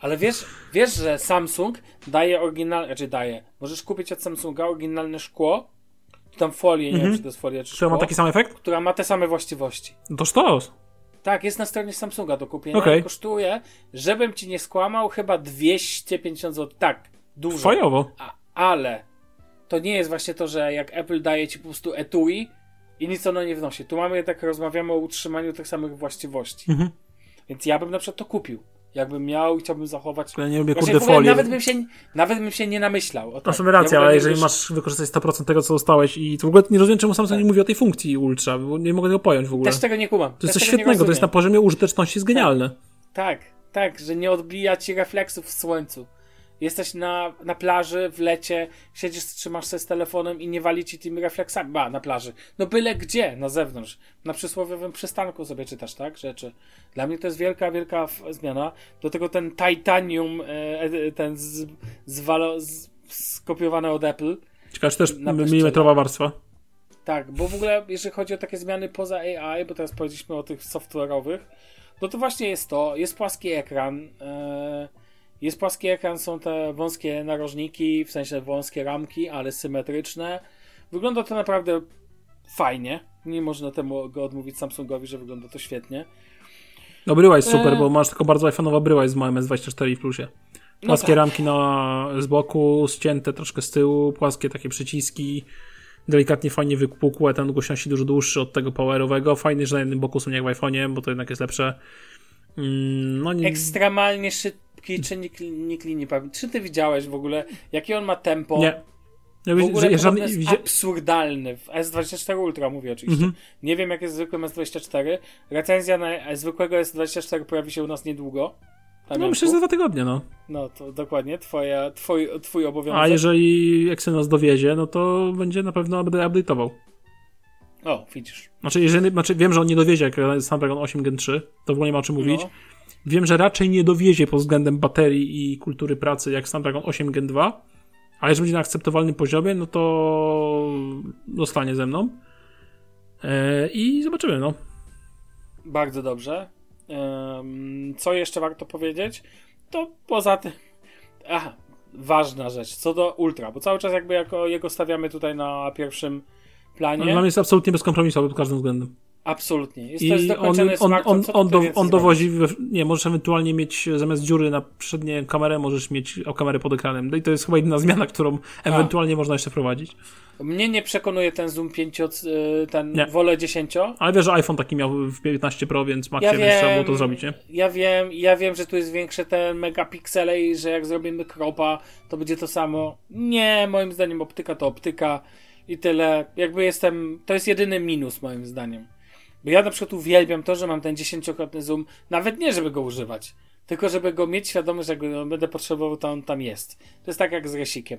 Ale wiesz, wiesz, że Samsung daje oryginalne, znaczy daje, możesz kupić od Samsunga oryginalne szkło, tam folię, nie wiem, czy to jest folia, czy Która szkło, ma taki sam efekt? która ma te same właściwości. No to sztos. Tak, jest na stronie Samsunga do kupienia i kosztuje, żebym ci nie skłamał, chyba 250 zł. Tak, dużo. Fajowo. A, ale to nie jest właśnie to, że jak Apple daje ci po prostu etui i nic ono nie wnosi. Tu mamy jednak rozmawiamy o utrzymaniu tych samych właściwości. Mhm. Więc ja bym na przykład to kupił. Jakbym miał i chciałbym zachować. Ja nie lubię Właśnie kurde w ogóle folii. Nawet bym się, nawet bym się nie namyślał. O To tak. sobie racja, Ja ale jeżeli wiesz- masz wykorzystać 100% tego, co dostałeś i to w ogóle nie rozumiem, czemu Samsung Tak. nie mówi o tej funkcji Ultra, bo nie mogę tego pojąć w ogóle. Też tego nie kumam. To jest Też coś świetnego, to jest na poziomie użyteczności jest genialne. Tak, tak, że nie odbija ci refleksów w słońcu. Jesteś na, na plaży w lecie, siedzisz, trzymasz się z telefonem i nie wali ci tymi refleksami. Ba, na plaży. No byle gdzie, na zewnątrz. Na przysłowiowym przystanku sobie czytasz, tak? Rzeczy. Dla mnie to jest wielka, wielka zmiana. Do tego ten titanium, e, e, ten z, zwalo, z, skopiowany od Apple. Ciekawe, czy też milimetrowa warstwa. Tak, bo w ogóle jeżeli chodzi o takie zmiany poza AI, bo teraz powiedzieliśmy o tych software'owych, no to właśnie jest to, jest płaski ekran, e, jest płaski ekran, są te wąskie narożniki, w sensie wąskie ramki, ale symetryczne. Wygląda to naprawdę fajnie. Nie można temu go odmówić Samsungowi, że wygląda to świetnie. No bryła jest super, Eee. bo masz tylko bardzo iPhone'owa bryła jest z małym S24 w plusie. No Płaskie tak. ramki na, z boku, ścięte troszkę z tyłu, płaskie takie przyciski, delikatnie fajnie wypukłe, ten głośności dużo dłuższy od tego powerowego. Fajnie, że na jednym boku są jak w iPhone'ie, bo to jednak jest lepsze. Mm, No nie, Ekstremalnie szybki czynnik linii, linii. Czy ty widziałeś w ogóle, jakie on ma tempo? nie. Ja W ogóle żadny- jest absurdalny. W S24 Ultra mówię oczywiście. Mhm. Nie wiem jak jest zwykłym S24. Recenzja na zwykłego S24 pojawi się u nas niedługo. No Pamiątku. myślę, że za dwa tygodnie, no. No to dokładnie, twoja, twój, twój obowiązek. A jeżeli Exynos dowiezie, no to będzie na pewno upda- update'ował. O, widzisz. Znaczy, jeżeli, znaczy, wiem, że on nie dowiezie jak Snapdragon 8 Gen 3, to w ogóle nie ma o czym mówić. No. Wiem, że raczej nie dowiezie pod względem baterii i kultury pracy jak Snapdragon 8 Gen 2, ale jeżeli będzie na akceptowalnym poziomie, no to zostanie ze mną. E, I zobaczymy, no. Bardzo dobrze. Co jeszcze warto powiedzieć? To poza tym. Aha, ważna rzecz. Co do Ultra, bo cały czas jakby jako jego stawiamy tutaj na pierwszym planie. Dla mnie jest absolutnie bezkompromisowy pod każdym względem. Absolutnie. Jest, to jest I on, on, on, on, do, on dowozi, nie, możesz ewentualnie mieć zamiast dziury na przednie kamerę, możesz mieć o kamerę pod ekranem. No i to jest chyba jedyna zmiana, którą ewentualnie można jeszcze wprowadzić. Mnie nie przekonuje ten zoom 5, ten Nie. wolę 10. Ale wiesz, że iPhone taki miał w 15 Pro, więc Maxie, Ja więc trzeba było wiem. to zrobić, nie? Ja wiem, ja wiem, że tu jest większe te megapiksele i że jak zrobimy kropa, to będzie to samo. Nie, moim zdaniem optyka to optyka i tyle. Jakby jestem, to jest jedyny minus moim zdaniem. Bo ja na przykład uwielbiam to, że mam ten dziesięciokrotny zoom, nawet nie, żeby go używać, tylko żeby go mieć świadomość, że jak go będę potrzebował, to on tam jest. To jest tak jak z resikiem.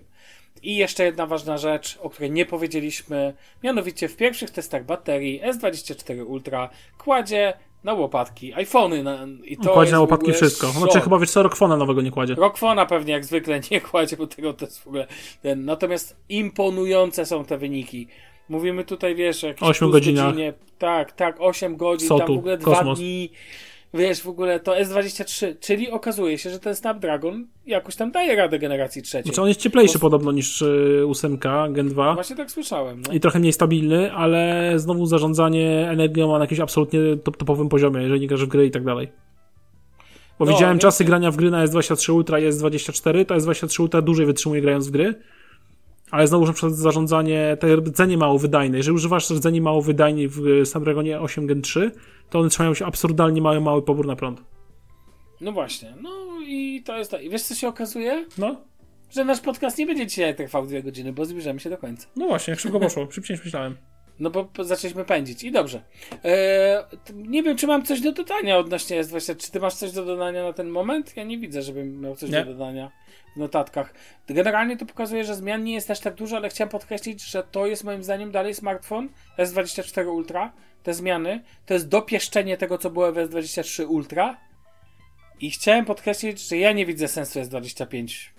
I jeszcze jedna ważna rzecz, o której nie powiedzieliśmy, mianowicie w pierwszych testach baterii S24 Ultra kładzie na łopatki iPhony. Na, i to kładzie na łopatki wszystko. szok. Znaczy chyba wiesz co, Rockfona nowego nie kładzie. Rockfona pewnie jak zwykle nie kładzie, bo tego to jest w ogóle ten. Natomiast imponujące są te wyniki. Mówimy tutaj, wiesz, Ośmiu plus godzinach. godzinie. Tak, tak, 8 godzin, tam Sotu, w ogóle dwa kosmos. dni. Wiesz, w ogóle to S23, czyli okazuje się, że ten Snapdragon jakoś tam daje radę generacji trzeciej. Znaczy on jest cieplejszy Bo- podobno niż y, 8 Gen 2 Właśnie tak słyszałem. No. i trochę mniej stabilny, ale znowu zarządzanie energią ma na jakimś absolutnie top, topowym poziomie, jeżeli nie grasz w gry i tak dalej. Bo No, widziałem więc- czasy grania w gry na S23 Ultra i S24, to S23 Ultra dłużej wytrzymuje grając w gry, ale znowu na przykład zarządzanie, te rdzenie mało wydajne. Jeżeli używasz rdzeni mało wydajnych w Snapdragonie 8 Gen 3, to one trzymają się absurdalnie mały, mały pobór na prąd. no właśnie, no i to jest to. I wiesz co się okazuje? No, Że nasz podcast nie będzie dzisiaj trwał dwie godziny, bo zbliżamy się do końca. no właśnie, jak szybko poszło, szybciej niż myślałem. No bo zaczęliśmy pędzić i dobrze. Eee, nie wiem, czy mam coś do dodania odnośnie S20. Czy ty masz coś do dodania na ten moment? Ja nie widzę, żebym miał coś Nie. do dodania w notatkach. Generalnie to pokazuje, że zmian nie jest aż tak dużo, ale chciałem podkreślić, że to jest moim zdaniem dalej smartfon S24 Ultra. Te zmiany to jest dopieszczenie tego, co było w S23 Ultra. I chciałem podkreślić, że ja nie widzę sensu S25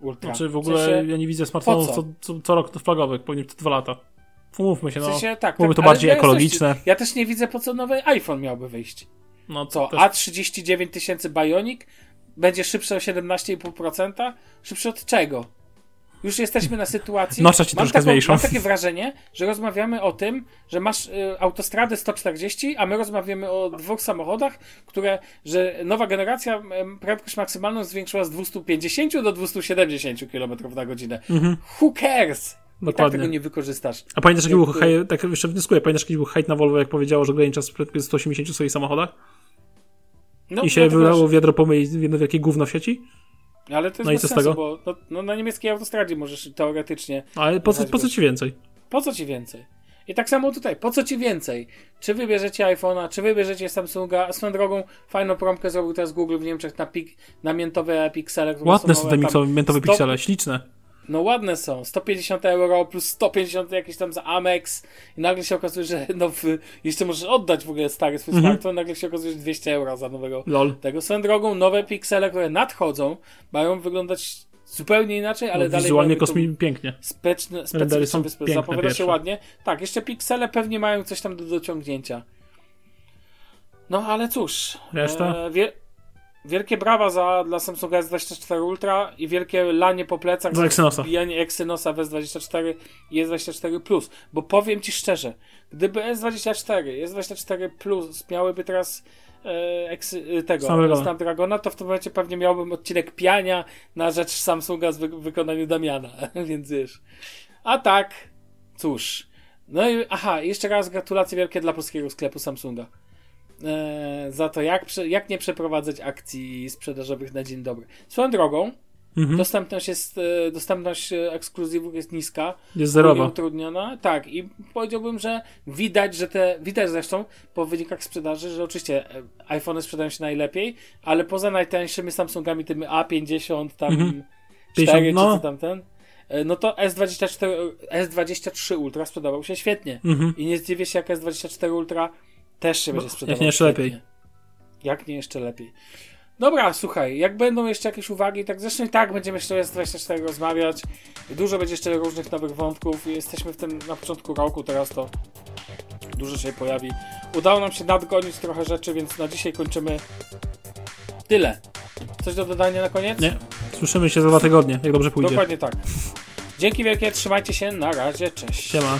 Ultra. Znaczy w ogóle sensie- ja nie widzę smartfonów co? co, co, co rok flagowych, pewnie co dwa lata. Umówmy się, W no. sensie, tak, byłoby tak, to bardziej jasności, ekologiczne. Ja też nie widzę, po co nowy iPhone miałby wyjść. No Co? też- A39 tysięcy Bionic? będzie szybsze o 17,5%? Szybsze od czego? Już jesteśmy na sytuacji. Nosza ci mam, troszkę taką, zmniejszą. mam takie wrażenie, że rozmawiamy o tym, że masz y, autostradę 140, a my rozmawiamy o dwóch samochodach, które, że nowa generacja em, prędkość maksymalną zwiększyła z 250 do 270 km na godzinę. Who cares? I tak. Dokładnie. tego nie wykorzystasz. A pamiętasz, jaki był hej, tak jeszcze wnioskuję, pamiętasz, jaki był hejt na Volvo, jak powiedziało, że ogranicza prędkość 180 w swoich samochodach? No, I się dlatego, wylało że- wiadro pomyj w jedno wielkie gówno w sieci? Ale to jest No i co z sensu, tego? bo no, no, na niemieckiej autostradzie możesz teoretycznie Ale po co, po co ci więcej? Po co ci więcej? I tak samo tutaj, po co ci więcej? Czy wybierzecie iPhone'a, czy wybierzecie Samsunga? Swoją drogą, fajną promkę zrobił teraz Google w Niemczech na, pik, na miętowe piksele. Ładne są te miętowe 100 piksele, śliczne. No ładne są, 150 euro plus 150 jakieś tam za Amex i nagle się okazuje, że no, w, jeszcze możesz oddać w ogóle stary swój Mhm. smartfon, nagle się okazuje, że 200 euro za nowego Lol. tego. Swoją drogą, nowe piksele, które nadchodzą, mają wyglądać zupełnie inaczej, ale No, dalej wizualnie kosmi pięknie. Speczne, Rendery są specyficzne, piękne zapowiada się pierwsze. ładnie. Tak, jeszcze piksele pewnie mają coś tam do dociągnięcia. No ale cóż. Reszta? E, wie, wielkie brawa za, dla Samsunga S24 Ultra i wielkie lanie po plecach Za Exynosa. wbijanie Exynosa w S24 i S24 Plus. Bo powiem Ci szczerze, gdyby S24 i S24 Plus miałyby teraz e, eksy, e, tego Snapdragona. Snapdragona, to w tym momencie pewnie miałbym odcinek piania na rzecz Samsunga z wy, wykonaniu Damiana, więc wiesz. A tak, cóż. No i aha, jeszcze raz gratulacje wielkie dla polskiego sklepu Samsunga. E, za to, jak, jak nie przeprowadzać akcji sprzedażowych na dzień dobry. Swoją drogą, Mhm. dostępność jest, e, dostępność e, ekskluzywów jest niska. Jest zerowa. Utrudniona. Tak, i powiedziałbym, że widać, że te, widać zresztą po wynikach sprzedaży, że oczywiście iPhony sprzedają się najlepiej, ale poza najtańszymi Samsungami, tymi A50, tam Mhm. 4 50, czy no. co tam ten, no to S24, S23 Ultra sprzedawał się świetnie. Mhm. I nie zdziwię się, jak S24 Ultra też się będzie sprzedawał. jak nie jeszcze lepiej. Jak nie jeszcze lepiej. Dobra, słuchaj, jak będą jeszcze jakieś uwagi, tak zresztą i tak będziemy jeszcze o S24 rozmawiać. Dużo będzie jeszcze różnych nowych wątków. Jesteśmy w tym na początku roku, teraz to dużo się pojawi. Udało nam się nadgonić trochę rzeczy, więc na dzisiaj kończymy tyle. Coś do dodania na koniec? Nie. Słyszymy się za dwa tygodnie, jak dobrze pójdzie. Dokładnie tak. Dzięki wielkie, trzymajcie się, na razie, cześć. Siema.